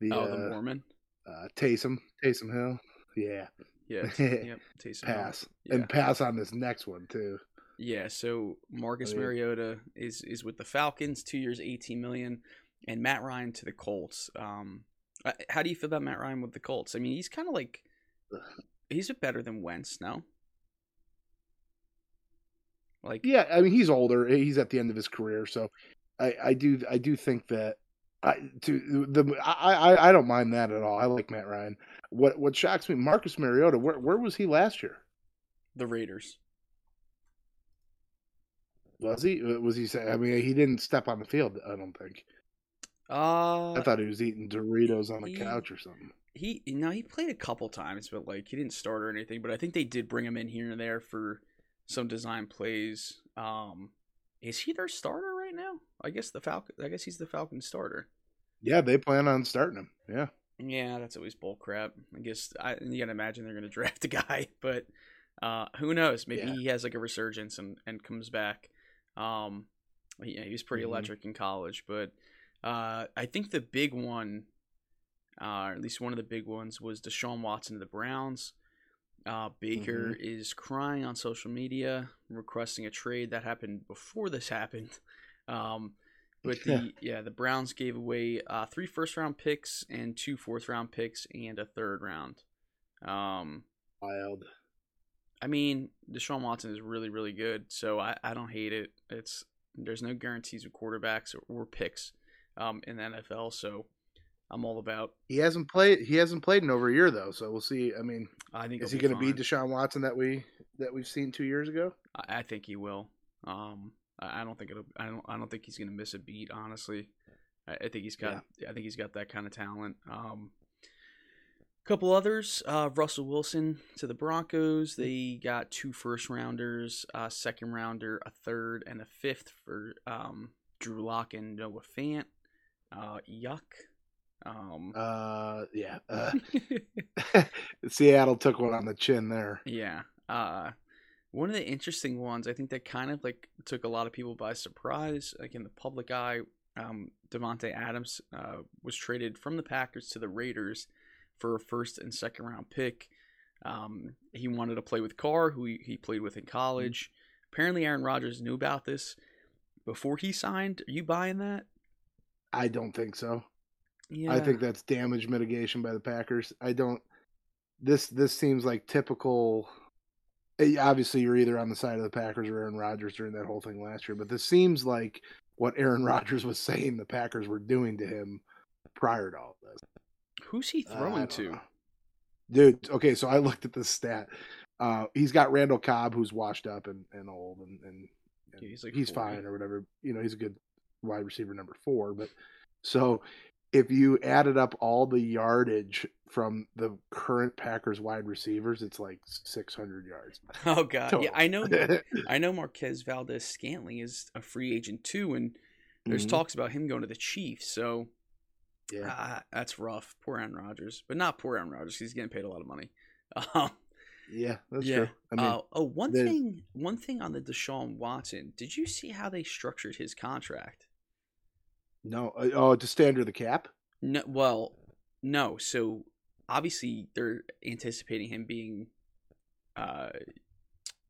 the oh uh, the mormon uh, Taysom Taysom Hill. Yeah, yeah yep Taysom pass yeah. and pass on this next one too. yeah so marcus I mean- mariota is is with the falcons two years 18 million and matt ryan to the colts um uh, how do you feel about matt ryan with the colts i mean he's kind of like he's a better than wentz no like Yeah, I mean he's older. He's at the end of his career, so I I do I do think that. I to the I, I I don't mind that at all. I like Matt Ryan. What what shocks me, Marcus Mariota. Where where was he last year? the raiders Was he? Was he? say- I mean, he didn't step on the field. I don't think. uh I thought he was eating Doritos on the he- couch or something. He no, he played a couple times, but like he didn't start or anything. But I think they did bring him in here and there for some design plays. Um, is he their starter right now? I guess the Falcon. I guess he's the Falcon starter. Yeah, they plan on starting him. Yeah. Yeah, that's always bull crap. I guess I you gotta imagine they're gonna draft a guy, but uh, who knows? Maybe Yeah. he has like a resurgence and, and comes back. Um, yeah, he was pretty Mhm. electric in college, but uh, I think the big one, uh, at least one of the big ones, was Deshaun Watson to the Browns. Uh, Baker is crying on social media, requesting a trade. That happened before this happened. Um, but the yeah, the Browns gave away uh, three first round picks and two fourth round picks and a third round. Um, Wild. I mean, Deshaun Watson is really really good, so I, I don't hate it. It's there's no guarantees with quarterbacks or, or picks um, in the NFL, so I'm all about. He hasn't played. He hasn't played in over a year though, so we'll see. I mean, I think is he'll going to be. Deshaun Watson that we that we've seen two years ago? I, I think he will. Um, I I don't think it'll. I don't. I don't think he's gonna miss a beat. Honestly, I, I think he's got. I think he's got that kind of talent. Um, couple others. Uh, Russell Wilson to the Broncos. They got two first rounders, a second rounder, a third, and a fifth for um, Drew Lock and Noah Fant. Uh, yuck. Um, Uh, yeah. Uh, Seattle took one on the chin there. Yeah. Uh one of the interesting ones, I think that kind of like took a lot of people by surprise, like in the public eye. Um, Davante Adams uh, was traded from the Packers to the Raiders for a first and second round pick. Um, he wanted to play with Carr, who he, he played with in college. Apparently, Aaron Rodgers knew about this before he signed. Are you buying that? I don't think so. Yeah, I think that's damage mitigation by the Packers. I don't. this this seems like typical. eh, Obviously, you're either on the side of the Packers or Aaron Rodgers during that whole thing last year, but this seems like what Aaron Rodgers was saying the Packers were doing to him prior to all this. Who's he Uh, throwing don't to? know. dude? Okay, so I looked at this stat. Uh, he's got Randall Cobb, who's washed up and, and old, and, and, and Yeah, he's like he's fine or whatever. You know, he's a good wide receiver number four. But so if you added up all the yardage from the current Packers wide receivers, it's like 600 yards. Oh god, yeah, I know. I know Marquez Valdes Scantling is a free agent too, and there's Mhm. talks about him going to the Chiefs. So Yeah, ah, that's rough. Poor Aaron Rodgers, but not poor Aaron Rodgers. He's getting paid a lot of money. Um, yeah, that's yeah. true. I mean, uh, oh, one thing. One thing on the Deshaun Watson. Did you see how they structured his contract? No, uh, oh, to stay under the cap. No, well, no. So obviously they're anticipating him being, uh,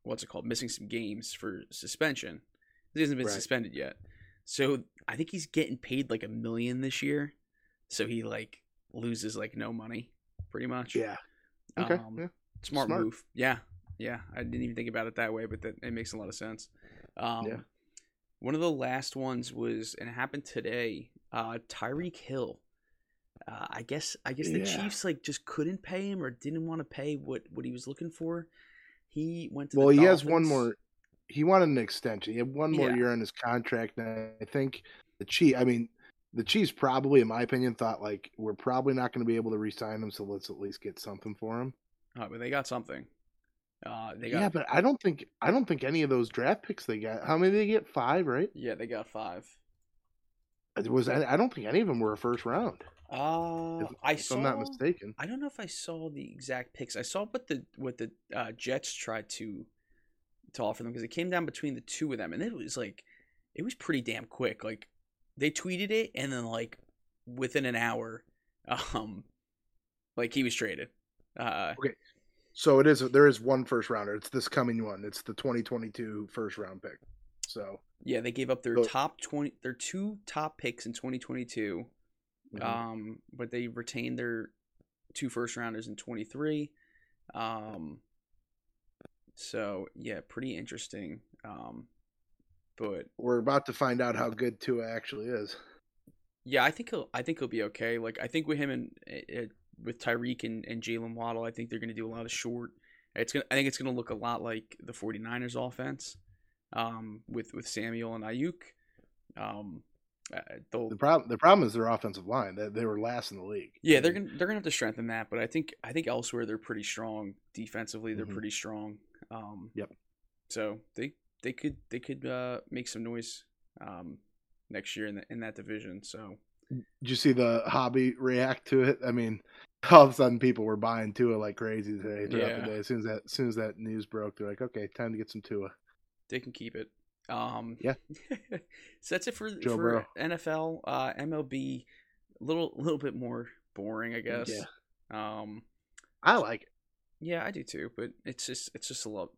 what's it called, missing some games for suspension. He hasn't been Right. suspended yet, so I think he's getting paid like a million this year. So he like loses like no money, pretty much. Yeah. Okay. Um, yeah. Smart, Smart. move. Yeah, yeah. I didn't even think about it that way, but that it makes a lot of sense. Um, Yeah. One of the last ones was, and it happened today. Uh, Tyreek Hill. Uh, I guess I guess the Yeah. Chiefs like just couldn't pay him or didn't want to pay what what he was looking for. He went to. Well, he has one more. He wanted an extension. He had one more Yeah. year on his contract, and I think the Chief. I mean, the Chiefs probably, in my opinion, thought like we're probably not going to be able to re-sign him, so let's at least get something for him. Oh, but they got something. Uh, they got Yeah, but I don't think I don't think any of those draft picks they got. How many did they get? Five, right? yeah, they got five. It was I don't think any of them were a first round. Uh, If, I if saw. I'm not mistaken. I don't know if I saw the exact picks. I saw what the what the uh, Jets tried to to offer them because it came down between the two of them, and it was like it was pretty damn quick. Like they tweeted it, and then like within an hour, um, like he was traded. Uh, So it is. There is one first rounder. It's this coming one. It's the 2022 first round pick. So yeah, they gave up their So- top twenty, their two top picks in 2022. mhm. Um, but they retained their two first rounders in 23. Um, so yeah, pretty interesting. Um, but we're about to find out how good Tua actually is. yeah, I think he'll, I think he'll be okay. Like I think with him and uh, with Tyreek and, and Jaylen Waddle, I think they're gonna do a lot of short. It's gonna, I think it's gonna look a lot like the 49ers offense, um, with with Samuel and Aiyuk. Um, uh, The problem the problem is their offensive line. They, they were last in the league. Yeah, they're gonna they're gonna have to strengthen that, but I think I think elsewhere they're pretty strong defensively. They're Mhm. pretty strong. Um, Yep. So they they could they could uh, make some noise um, next year in the, in that division. So Did you see the hobby react to it? I mean, all of a sudden people were buying Tua like crazy today throughout Yeah. the day. As soon as that as soon as that news broke, they're like, okay, time to get some Tua. they can keep it. Um, Yeah. so that's it for Joe for Burrow. NFL. Uh, MLB, a little little bit more boring, I guess. Yeah. Um, I like it. yeah, I do too, but it's just it's just a little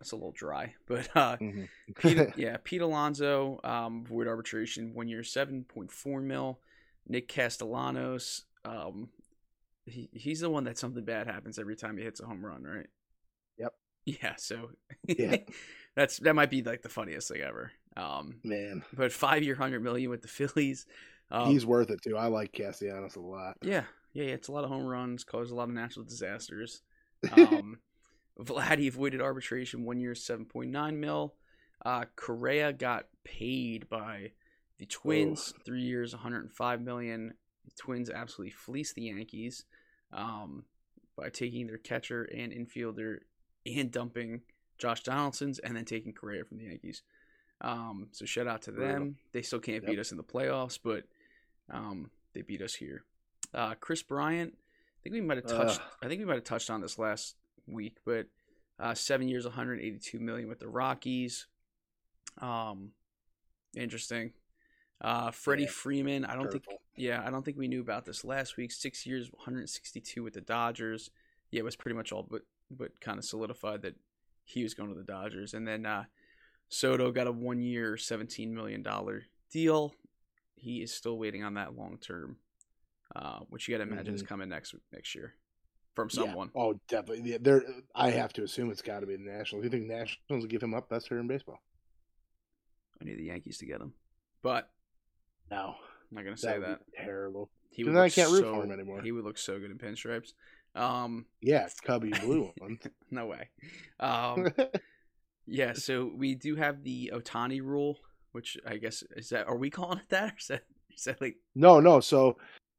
it's a little dry. But uh, Mm-hmm. Pete, yeah, Pete Alonso, um, void arbitration, one year, seven point four mil. Nick Castellanos, um, he he's the one that something bad happens every time he hits a home run, right? Yep. Yeah, so Yeah. that's that might be like the funniest thing ever. Um, Man, but five year, hundred million with the Phillies. Um, he's worth it too. I like Castellanos a lot. yeah, yeah, yeah, it's a lot of home runs, caused a lot of natural disasters. Um, Vladdy avoided arbitration one year, seven point nine mil. Uh, Correa got paid by the Twins, three years, one hundred and five million. The Twins absolutely fleeced the Yankees um, by taking their catcher and infielder and dumping Josh Donaldson's, and then taking Correa from the Yankees. Um, so shout out to them. They still can't Yep. beat us in the playoffs, but um, they beat us here. Uh, Kris Bryant, I think we might have touched. Ugh. I think we might have touched on this last week, but uh, seven years, 182 million with the Rockies. Um, interesting. Uh, Freddie Yeah, Freeman, I don't think. Yeah, I don't think we knew about this last week. Six years, 162 with the Dodgers. Yeah, it was pretty much all but but kind of solidified that he was going to the Dodgers. And then uh, Soto got a one year, 17 million dollar deal. He is still waiting on that long term, uh, which you got to imagine is Mhm. coming next next year from someone. Yeah. Oh, definitely. Yeah, there, I have to assume it's got to be the Nationals. You think Nationals will give him up best hitter in baseball? I need the Yankees to get him, but no, I'm not gonna say that. terrible. He then I can't root for him anymore. He would look so good in pinstripes. Um, Yeah, Cubby blue one. no way. Um, yeah, so we do have the Ohtani rule, which I guess is that. Are we calling it that, or is that, is that like? no, no. So,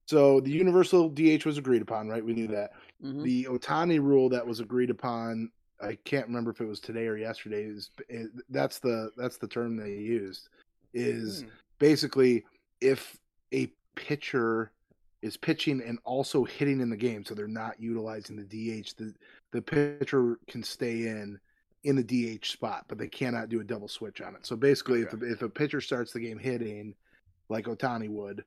so the universal DH was agreed upon, right? We knew that. Mhm. The Ohtani rule that was agreed upon. I can't remember if it was today or yesterday. Is is- that's the that's the term they used. Is Hmm. basically if a pitcher is pitching and also hitting in the game, so they're not utilizing the DH, the the pitcher can stay in in the DH spot, but they cannot do a double switch on it. So basically, if Okay. if a pitcher starts the game hitting like Ohtani would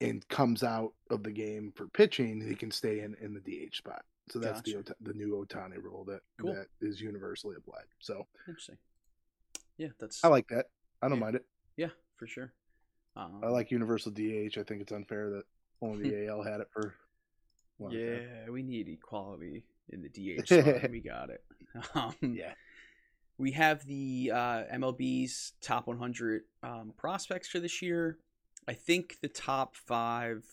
and comes out of the game for pitching, he can stay in in the DH spot. So that's the Gotcha. Ota- the new Ohtani rule that Cool. that is universally applied. So Interesting. Yeah, that's. I like that. I don't Yeah. mind it. Yeah, for sure. Um, I like universal DH. I think it's unfair that only the AL had it for. long time. Yeah, we need equality in the DH spot. we got it. Um, Yeah. We have the uh, MLB's top 100 um, prospects for this year. I think the top five,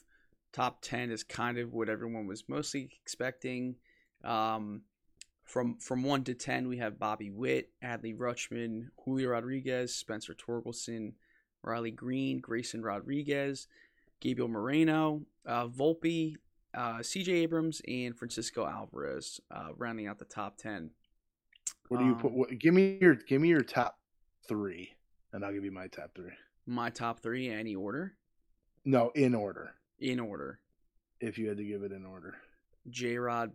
top 10 is kind of what everyone was mostly expecting. Um, from from one to ten, we have Bobby Witt, Adley Rutschman, Julio Rodriguez, Spencer Torkelson, Riley Greene, Grayson Rodriguez, Gabriel Moreno, uh, Volpe, uh, C.J. Abrams, and Francisco Alvarez, uh, rounding out the top ten. What do you put? Um, What, give me your give me your top three, and I'll give you my top three. My top three, any order, No, in order. in order: If you had to give it in order. J. Rod,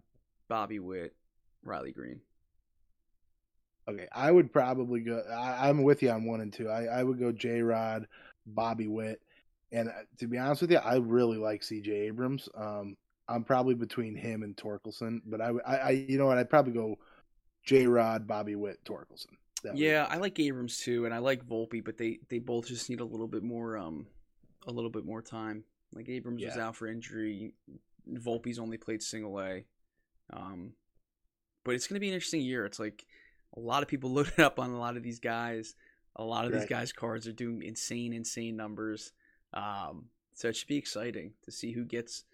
Bobby Witt, Riley Greene. Okay, I would probably go. I, I'm with you on one and two. I, I would go J. Rod, Bobby Witt, and uh, to be honest with you, I really like C.J. Abrams. Um, I'm probably between him and Torkelson, but I, would- I, I you know what? I'd probably go J. Rod, Bobby Witt, Torkelson. That Yeah, I like Abrams too, and I like Volpe, but they they both just need a little bit more um a little bit more time. Like Abrams was out for injury, Volpe's only played single A, um, but it's gonna be an interesting year. It's like a lot of people loaded up on a lot of these guys. A lot of these guys' cards are doing insane, insane numbers. Um, so it should be exciting to see who gets.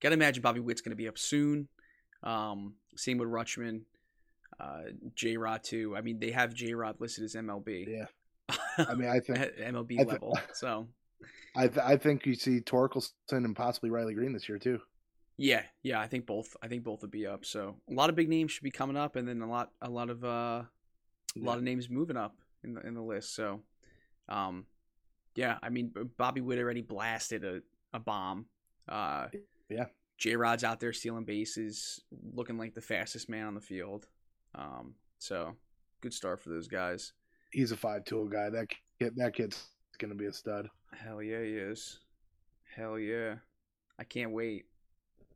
Got to imagine Bobby Witt's going to be up soon. Um, same with Rutschman, uh, J Rod too. I mean, they have J Rod listed as MLB. Yeah. I mean, I think MLB I thi- level. So I, th- I think you see Torkelson and possibly Riley Greene this year too. Yeah, yeah, I think both. I think both would be up. So a lot of big names should be coming up, and then a lot, a lot of, uh, a Yeah. lot of names moving up in the in the list. So, um, yeah, I mean, Bobby Witt already blasted a a bomb. Uh, Yeah. J Rod's out there stealing bases, looking like the fastest man on the field. Um, so good start for those guys. He's a five tool guy. That kid, that kid's gonna be a stud. Hell yeah, he is. Hell yeah, I can't wait.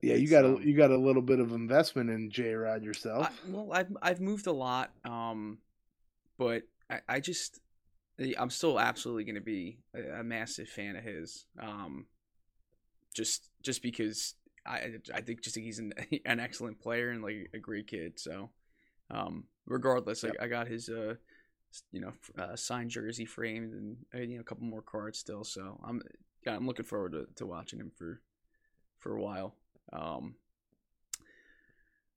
Yeah, you got a you got a little bit of investment in J Rod yourself. I, well, I've I've moved a lot, um, but I, I just I'm still absolutely going to be a, a massive fan of his. Um, just just because I I think just think he's an an excellent player and like a great kid. So, um, regardless, Yep. I, I got his uh you know uh, signed jersey framed and uh, you know a couple more cards still. So I'm yeah I'm looking forward to, to watching him for for a while. Um,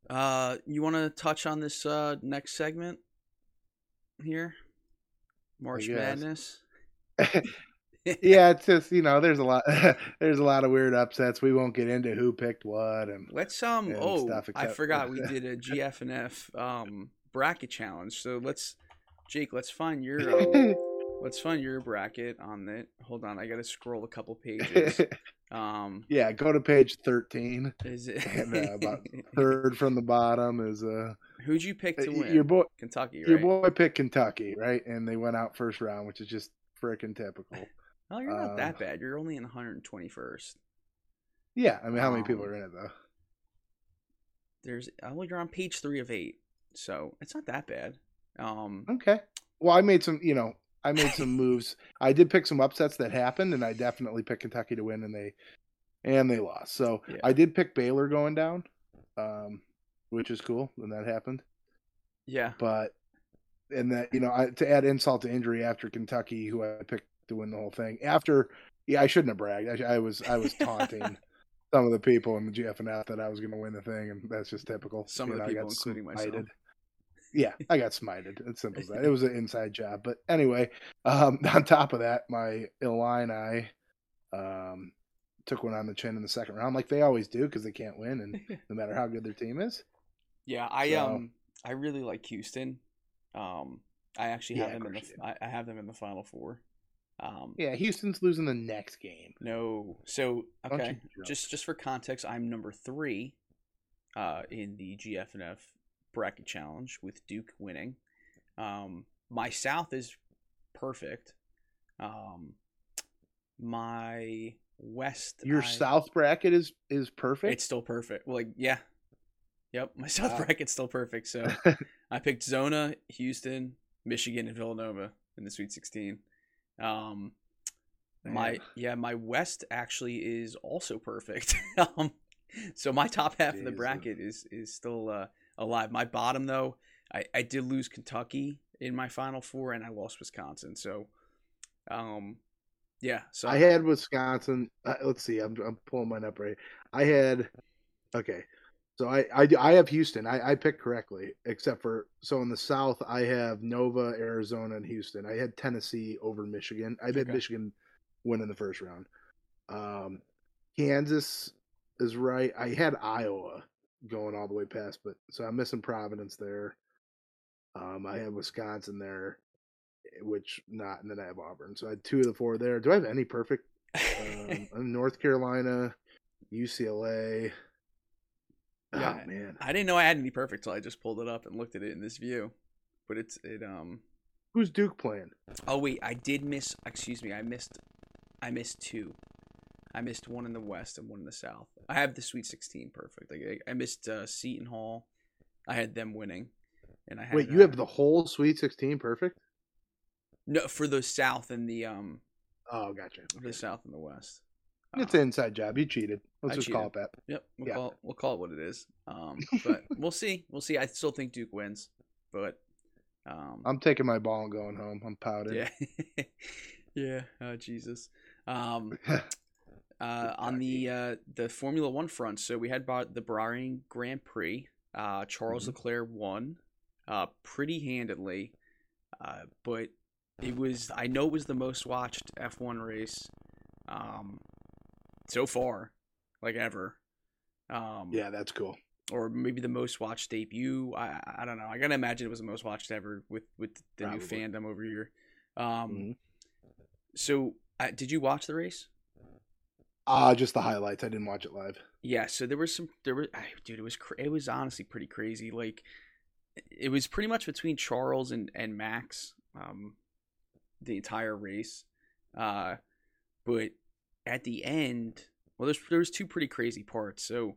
uh, you want to touch on this uh next segment here? March. Madness. yeah, it's just you know, there's a lot, there's a lot of weird upsets. We won't get into who picked what, and Let's um. and oh, stuff, I forgot we did a GFNF um bracket challenge. So let's, Jake, let's find your um, let's find your bracket on it. Hold on, I gotta scroll a couple pages. Um, yeah, go to page thirteen. is it And, uh, about Third from the bottom is uh, who'd you pick to win? your boy. Kentucky, right? Your boy picked Kentucky, right? And they went out first round, which is just freaking typical. Oh, you're not that um, bad. You're only in 121st. Yeah, I mean, how many people Um, are in it though? There's well, you're on page three of eight, so it's not that bad. Um, Okay. Well, I made some, you know, I made some moves. I did pick some upsets that happened, and I definitely picked Kentucky to win, and they and they lost. So Yeah. I did pick Baylor going down. um, which is cool when that happened. Yeah. But and that you know, I, to add insult to injury after Kentucky, who I picked to win the whole thing. After, yeah, I shouldn't have bragged. I, I was I was taunting some of the people in the GFNF that I was going to win the thing, and that's just typical. Some You of the know, people, including myself. Yeah, I got smited. It's simple as that. It was an inside job. But anyway, um, on top of that, my Illini um, took one on the chin in the second round, like they always do, because they can't win, and no matter how good their team is. Yeah, I So- um I really like Houston. Um I actually have Yeah, them in the I, I have them in the final four. Um Yeah, Houston's losing the next game. no. So okay, just just for context, I'm number 3 uh in the GFNF bracket challenge with Duke winning. Um my south is perfect. Um my west Your I- South bracket is is perfect. It's still perfect. Well, like, yeah. Yep, my South Wow. bracket's still perfect. So I picked Zona, Houston, Michigan, and Villanova in the Sweet 16. Um, my yeah, my West actually is also perfect. um, so my top half of the bracket is is still uh, alive. My bottom though, I, I did lose Kentucky in my Final Four, and I lost Wisconsin. So, um, yeah. So I had Wisconsin. Uh, let's see. I'm I'm pulling mine up right. I had okay. So I I, I have Houston. I, I picked correctly, except for so in the South I have Nova, Arizona, and Houston. I had Tennessee over Michigan. I bet Okay. Michigan win in the first round. Um, Kansas is right. I had Iowa going all the way past, but so I'm missing Providence there. Um, I have Wisconsin there, which not, and then I have Auburn. So I had two of the four there. Do I have any perfect? Um, North Carolina, UCLA. Yeah. Oh man, I didn't know I had any perfect till I just pulled it up and looked at it in this view. But it's it um who's Duke playing? oh wait, I did miss excuse me, I missed I missed two. I missed one in the west and one in the south. I have the Sweet 16 perfect. Like I, I missed uh, Seton Hall. I had them winning. And I had Wait, you have the whole Sweet 16 perfect? No, for the south and the um Oh, gotcha. the south and the west. It's an inside job. You cheated. Let's I just call it that. Yep, we'll Yeah. call it, we'll call it what it is. Um, but we'll see. We'll see. I still think Duke wins, but um, I'm taking my ball and going home. I'm pouting. yeah, yeah. Oh Jesus. Um, uh, on the uh, the Formula One front, so we had the Bahrain Grand Prix. Uh, Charles Mhm. Leclerc won, uh, pretty handedly, uh, but it was I know it was the most watched F1 race, um, so far, like ever. Um, yeah, that's cool. or maybe the most watched debut. I I don't know. I gotta imagine it was the most watched ever with with the new fandom over here. Um, Mhm. so uh, did you watch the race? Ah, just the highlights. I didn't watch it live. Yeah. So there was some. There was, dude. It was it was honestly pretty crazy. Like it was pretty much between Charles and and Max. Um, the entire race. Uh, but at the end, well, there's there was two pretty crazy parts. So,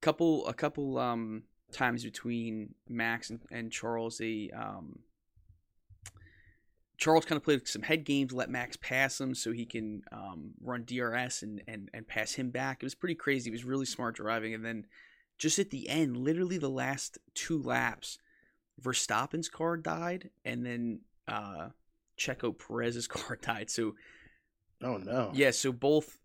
couple a couple um times between Max and, and Charles, they um. Charles kind of played some head games, let Max pass him so he can um, run DRS and, and, and pass him back. It was pretty crazy. He was really smart driving. And then just at the end, literally the last two laps, Verstappen's car died, and then uh, Checo Perez's car died. So Oh no. yeah, so both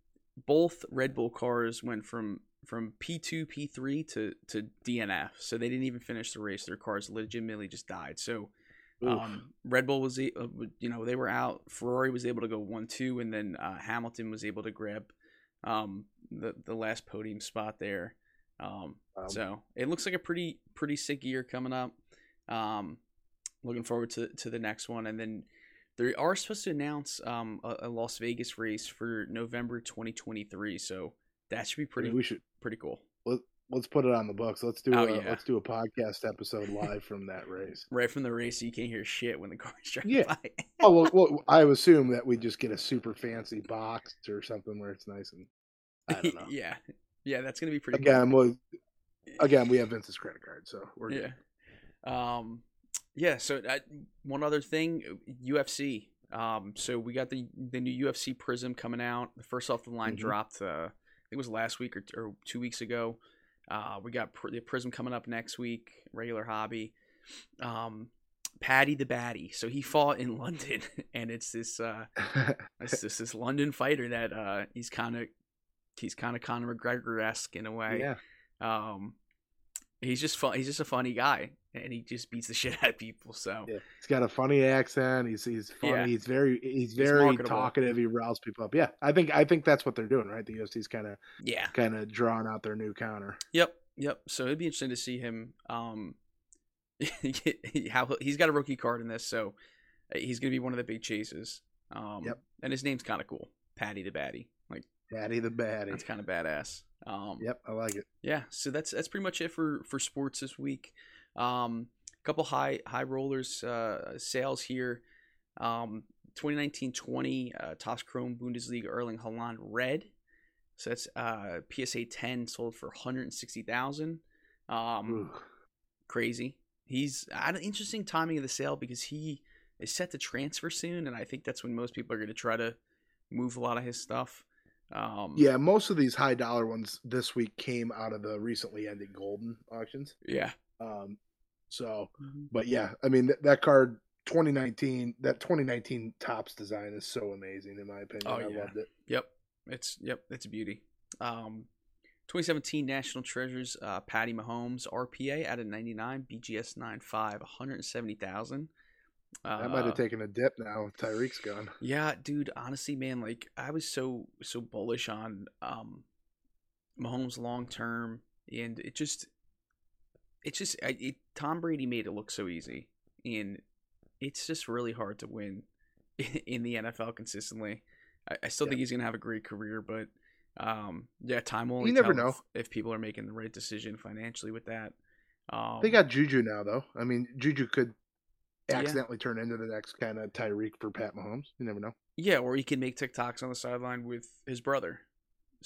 both Red Bull cars went from from P2, P3 to to DNF. So they didn't even finish the race. Their cars legitimately just died. So. Um, Red Bull was, uh, you know, they were out. Ferrari was able to go one two, and then uh, Hamilton was able to grab um, the the last podium spot there. Um, so it looks like a pretty pretty sick year coming up. Um, looking forward to to the next one, and then they are supposed to announce um, a, a Las Vegas race for November 2023. So that should be pretty we should pretty cool. Let's put it on the books. Let's do Oh, a yeah. let's do a podcast episode live from that race. Right from the race, so you can't hear shit when the car's driving Yeah. by. Oh well, well, I assume that we just get a super fancy box or something where it's nice and I don't know. yeah, yeah, that's gonna be pretty. again, cool. well, again, we have Vince's credit card, so we're yeah. good. Um, yeah. So uh, one other thing, UFC. Um, so we got the the new UFC Prism coming out. The first off the line Mhm. dropped. Uh, I think it was last week or, or two weeks ago. Uh, we got pr- the Prism coming up next week, regular hobby. Um, Paddy the Baddy. So he fought in London, and it's this uh, it's this this London fighter that uh, he's kind of he's kind of Conor McGregor esque in a way. yeah. Um, he's just fun. He's just a funny guy, and he just beats the shit out of people. So Yeah, he's got a funny accent. He's he's funny. Yeah. He's very he's very talkative. He riles people up. Yeah, I think I think that's what they're doing, right? The UFC's kind of yeah, kind of drawing out their new counter. Yep, yep. So it'd be interesting to see him. Um, how he's got a rookie card in this, so uh, he's gonna be one of the big chases. Um, Yep. And his name's kind of cool, Paddy the Baddy. Like Daddy the baddie. that's kind of badass. Um, Yep, I like it. Yeah. So that's that's pretty much it for for sports this week. Um, a couple high high rollers uh, sales here. Um, 2019-20 uh, Chrome Bundesliga Erling Haaland red. So that's uh, PSA 10 sold for 160,000. Um, crazy. He's at an interesting timing of the sale because he is set to transfer soon, and I think that's when most people are going to try to move a lot of his stuff. Um, Yeah, most of these high dollar ones this week came out of the recently ended Goldin auctions. yeah, Um, so, but yeah, I mean that, that card 2019, that 2019 Topps design is so amazing in my opinion. Oh, I yeah. loved it. Yep, it's yep, it's a beauty. Um, 2017 National Treasures, uh, Patty Mahomes RPA at a 99, BGS 95, 170,000. Uh, That might have taken a dip now. with Tyreek's gone. Yeah, dude. Honestly, man, like I was so so bullish on um Mahomes long term, and it just it just I, it, Tom Brady made it look so easy, and it's just really hard to win in the NFL consistently. I, I still think he's gonna have a great career, but um yeah, time will You never know. if, if people are making the right decision financially with that. Um, They got Juju now, though. I mean, Juju could Yeah. accidentally turn into the next kind of Tyreek for Pat Mahomes. You never know. yeah, or he can make TikToks on the sideline with his brother.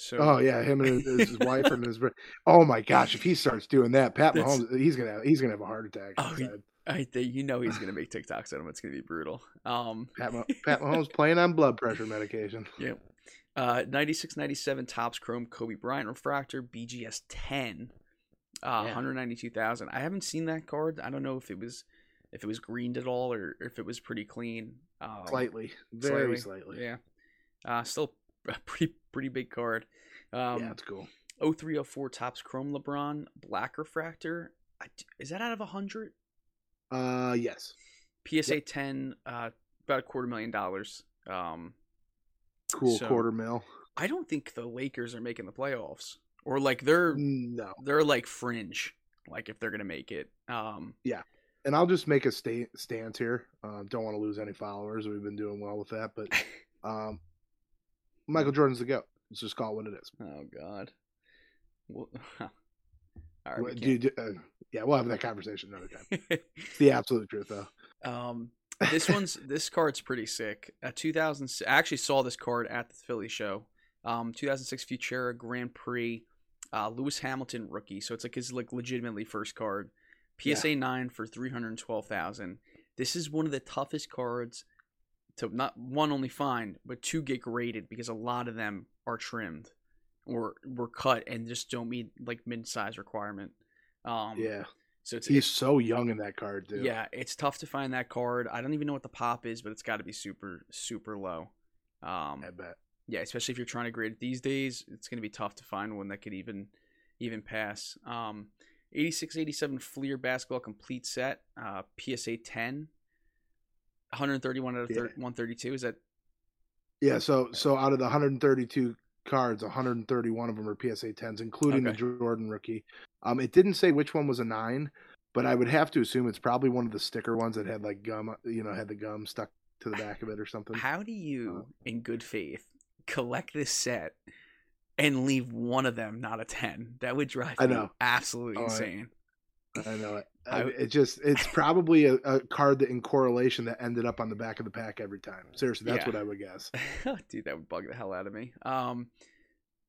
So Oh yeah, him and his, his wife and his. Oh my gosh, if he starts doing that, Pat That's- Mahomes, he's gonna have, he's gonna have a heart attack. Oh, he- I think you know he's gonna make TikToks at him. It's gonna be brutal. Um, Pat, Pat Mahomes playing on blood pressure medication. yep. Uh, 96, 97 Topps Chrome Kobe Bryant refractor BGS 10, uh, Yeah. 192,000. I haven't seen that card. I don't know if it was if it was greened at all or if it was pretty clean. Um, Slightly, very slightly. Yeah. Uh, still a pretty pretty big card. Um, yeah, it's cool. 0304 Topps Chrome LeBron Black refractor. I, is that out of a 100? Uh, yes, PSA 10, uh, about a quarter million dollars. Um, cool So- quarter mil. I don't think the Lakers are making the playoffs, or like they're No, they're like fringe, like if they're gonna make it. Um, yeah. and I'll just make a sta- stance here. Uh, don't want to lose any followers. We've been doing well with that, but um, Michael Jordan's the goat. Let's just call it what it is. oh God. Well, all right, we What- do uh, yeah, we'll have that conversation another time. It's the absolute truth, though. Um, this one's this card's pretty sick. A 2000. I actually saw this card at the Philly show. Um, 2006 Futera Grand Prix, uh, Lewis Hamilton rookie. So it's like his like legitimately first card. PSA nine for 312,000. This is one of the toughest cards to not one only find, but two get graded because a lot of them are trimmed or were cut and just don't meet like mid size requirement. Um, yeah, So it's he's so young in that card, dude. yeah, it's tough to find that card. I don't even know what the pop is, but it's got to be super super low. Um, I bet. yeah, especially if you're trying to grade it these days, it's going to be tough to find one that could even even pass. Um, 86 87 Fleer basketball complete set, uh, PSA 10, 131 out of Yeah. 132. Is that Yeah, so so out of the 132 cards, 131 of them are PSA 10s, including the Jordan rookie. Um, it didn't say which one was a nine, but I would have to assume it's probably one of the sticker ones that had like gum, you know, had the gum stuck to the back of it or something. how do you, in good faith, collect this set and leave one of them not a 10? That would drive I me know. absolutely Oh, I- insane. I know it. I- it just it's probably a, a card that in correlation that ended up on the back of the pack every time. Seriously, that's Yeah. what I would guess. Dude, that would bug the hell out of me. Um,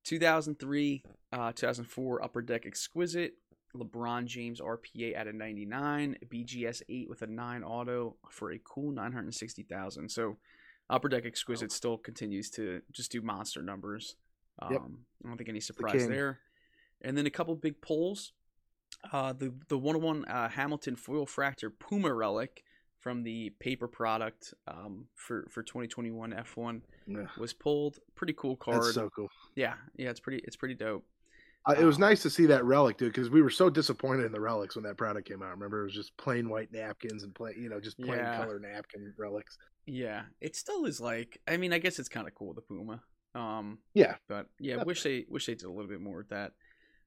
2003, uh, 2004 Upper Deck Exquisite, LeBron James RPA at a 99, BGS 8 with a 9 auto for a cool 960,000. So Upper Deck Exquisite still continues to just do monster numbers. Um, Yep. I don't think any surprise king. there. And then a couple big pulls. Uh, the the 101 uh, Hamilton foil fractor Puma relic from the paper product um, for for 2021 F1 Yeah. was pulled. Pretty cool card. That's so cool. yeah, yeah, it's pretty it's pretty dope. Uh, it was Um, nice to see that relic, dude, because we were so disappointed in the relics when that product came out. Remember, it was just plain white napkins and plain, you know, just plain Yeah. color napkin relics. Yeah, it still is like. I mean, I guess it's kind of cool the Puma. Um, Yeah. but yeah, Definitely. wish they wish they did a little bit more with that.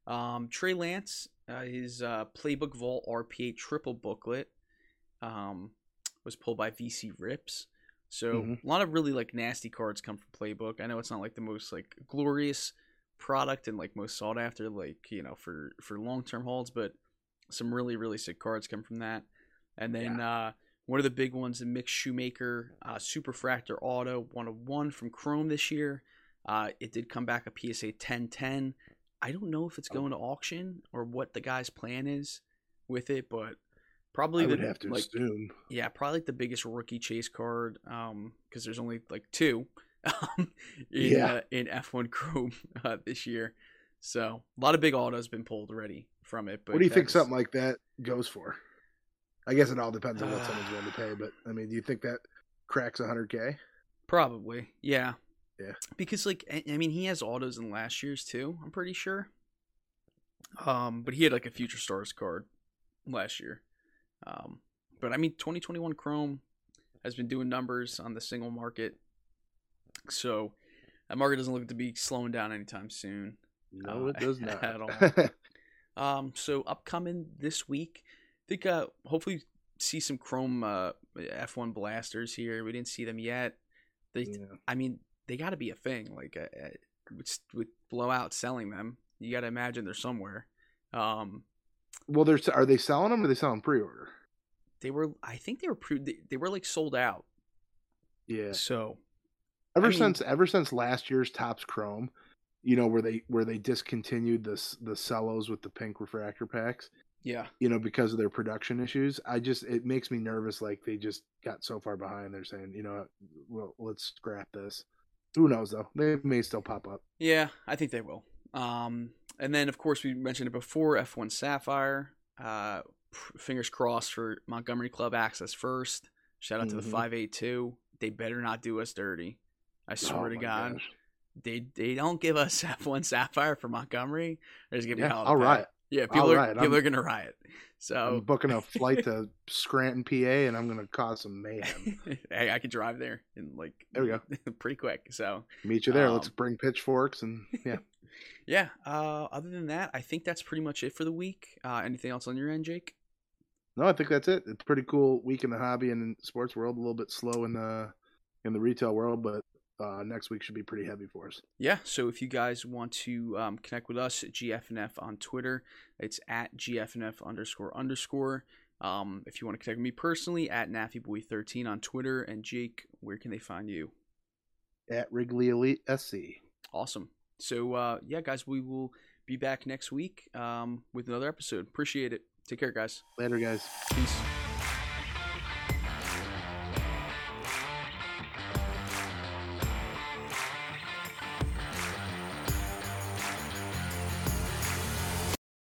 Um, Trey Lance, uh, his uh, Playbook Vault RPA triple booklet, um, was pulled by VC Rips. So Mhm. a lot of really like nasty cards come from Playbook. I know it's not like the most like glorious product and like most sought after, like you know for for long term holds, but some really really sick cards come from that. And then uh, one of the big ones, the Mick Schumacher uh, Superfractor Auto 101 from Chrome this year. Uh, it did come back a PSA 1010. I don't know if it's Oh. going to auction or what the guy's plan is with it, but probably I the would have to like assume. yeah, probably like the biggest rookie chase card um because there's only like two um in Yeah. uh, in F1 Chrome uh, this year. So, a lot of big autos been pulled already from it, but What do you think something like that goes for? I guess it all depends on what someone's willing to pay, but I mean, do you think that cracks 100k? Probably, yeah. Yeah. Because like I mean, he has autos in last year's too. I'm pretty sure. Um, but he had like a Future Stars card last year. Um, but I mean, 2021 Chrome has been doing numbers on the single market, so that market doesn't look to be slowing down anytime soon. No, Uh, it does not. at all. Um, so upcoming this week, I think uh, hopefully see some Chrome uh, F1 blasters here. We didn't see them yet. They, Yeah. I mean, they got to be a thing. Like uh, uh, with, with blowout selling them, you got to imagine they're somewhere. Um, Well, they're are they selling them or are they selling pre-order? they were, I think they were pre, they, they were like sold out. Yeah. So Ever I mean- since ever since last year's Topps Chrome, you know where they where they discontinued this the cellos with the pink refractor packs, yeah, you know because of their production issues. I just it makes me nervous. Like they just got so far behind. They're saying, you know, well let's scrap this. Who knows though? They may still pop up. yeah, I think they will. Um, and then of course we mentioned it before. F1 Sapphire. Uh, fingers crossed for Montgomery Club access first. Shout out to the Mhm. 582. They better not do us dirty. I swear Oh to God. gosh. they they don't give us F1 Sapphire for Montgomery. They're just gonna be Yeah, hell of I'll a bet. riot. Yeah, people are people I'm- are gonna riot. So I'm booking a flight to Scranton, PA, and I'm gonna cause some mayhem. hey, I could drive there and like There we go. pretty quick. So Meet you there. Let's Um, bring pitchforks and yeah. yeah. Uh, other than that, I think that's pretty much it for the week. Uh, anything else on your end, Jake? No, I think that's it. It's a pretty cool week in the hobby and sports world. A little bit slow in the in the retail world, but uh, next week should be pretty heavy for us. Yeah, so if you guys want to um, connect with us, GFNF on Twitter, it's at GFNF underscore underscore. Um, if you want to connect with me personally, at NaffyBoy13 on Twitter. And Jake, where can they find you? At Wrigley Elite SC. Awesome. So, uh, yeah, guys, we will be back next week um, with another episode. Appreciate it. Take care, guys. Later, guys. Peace.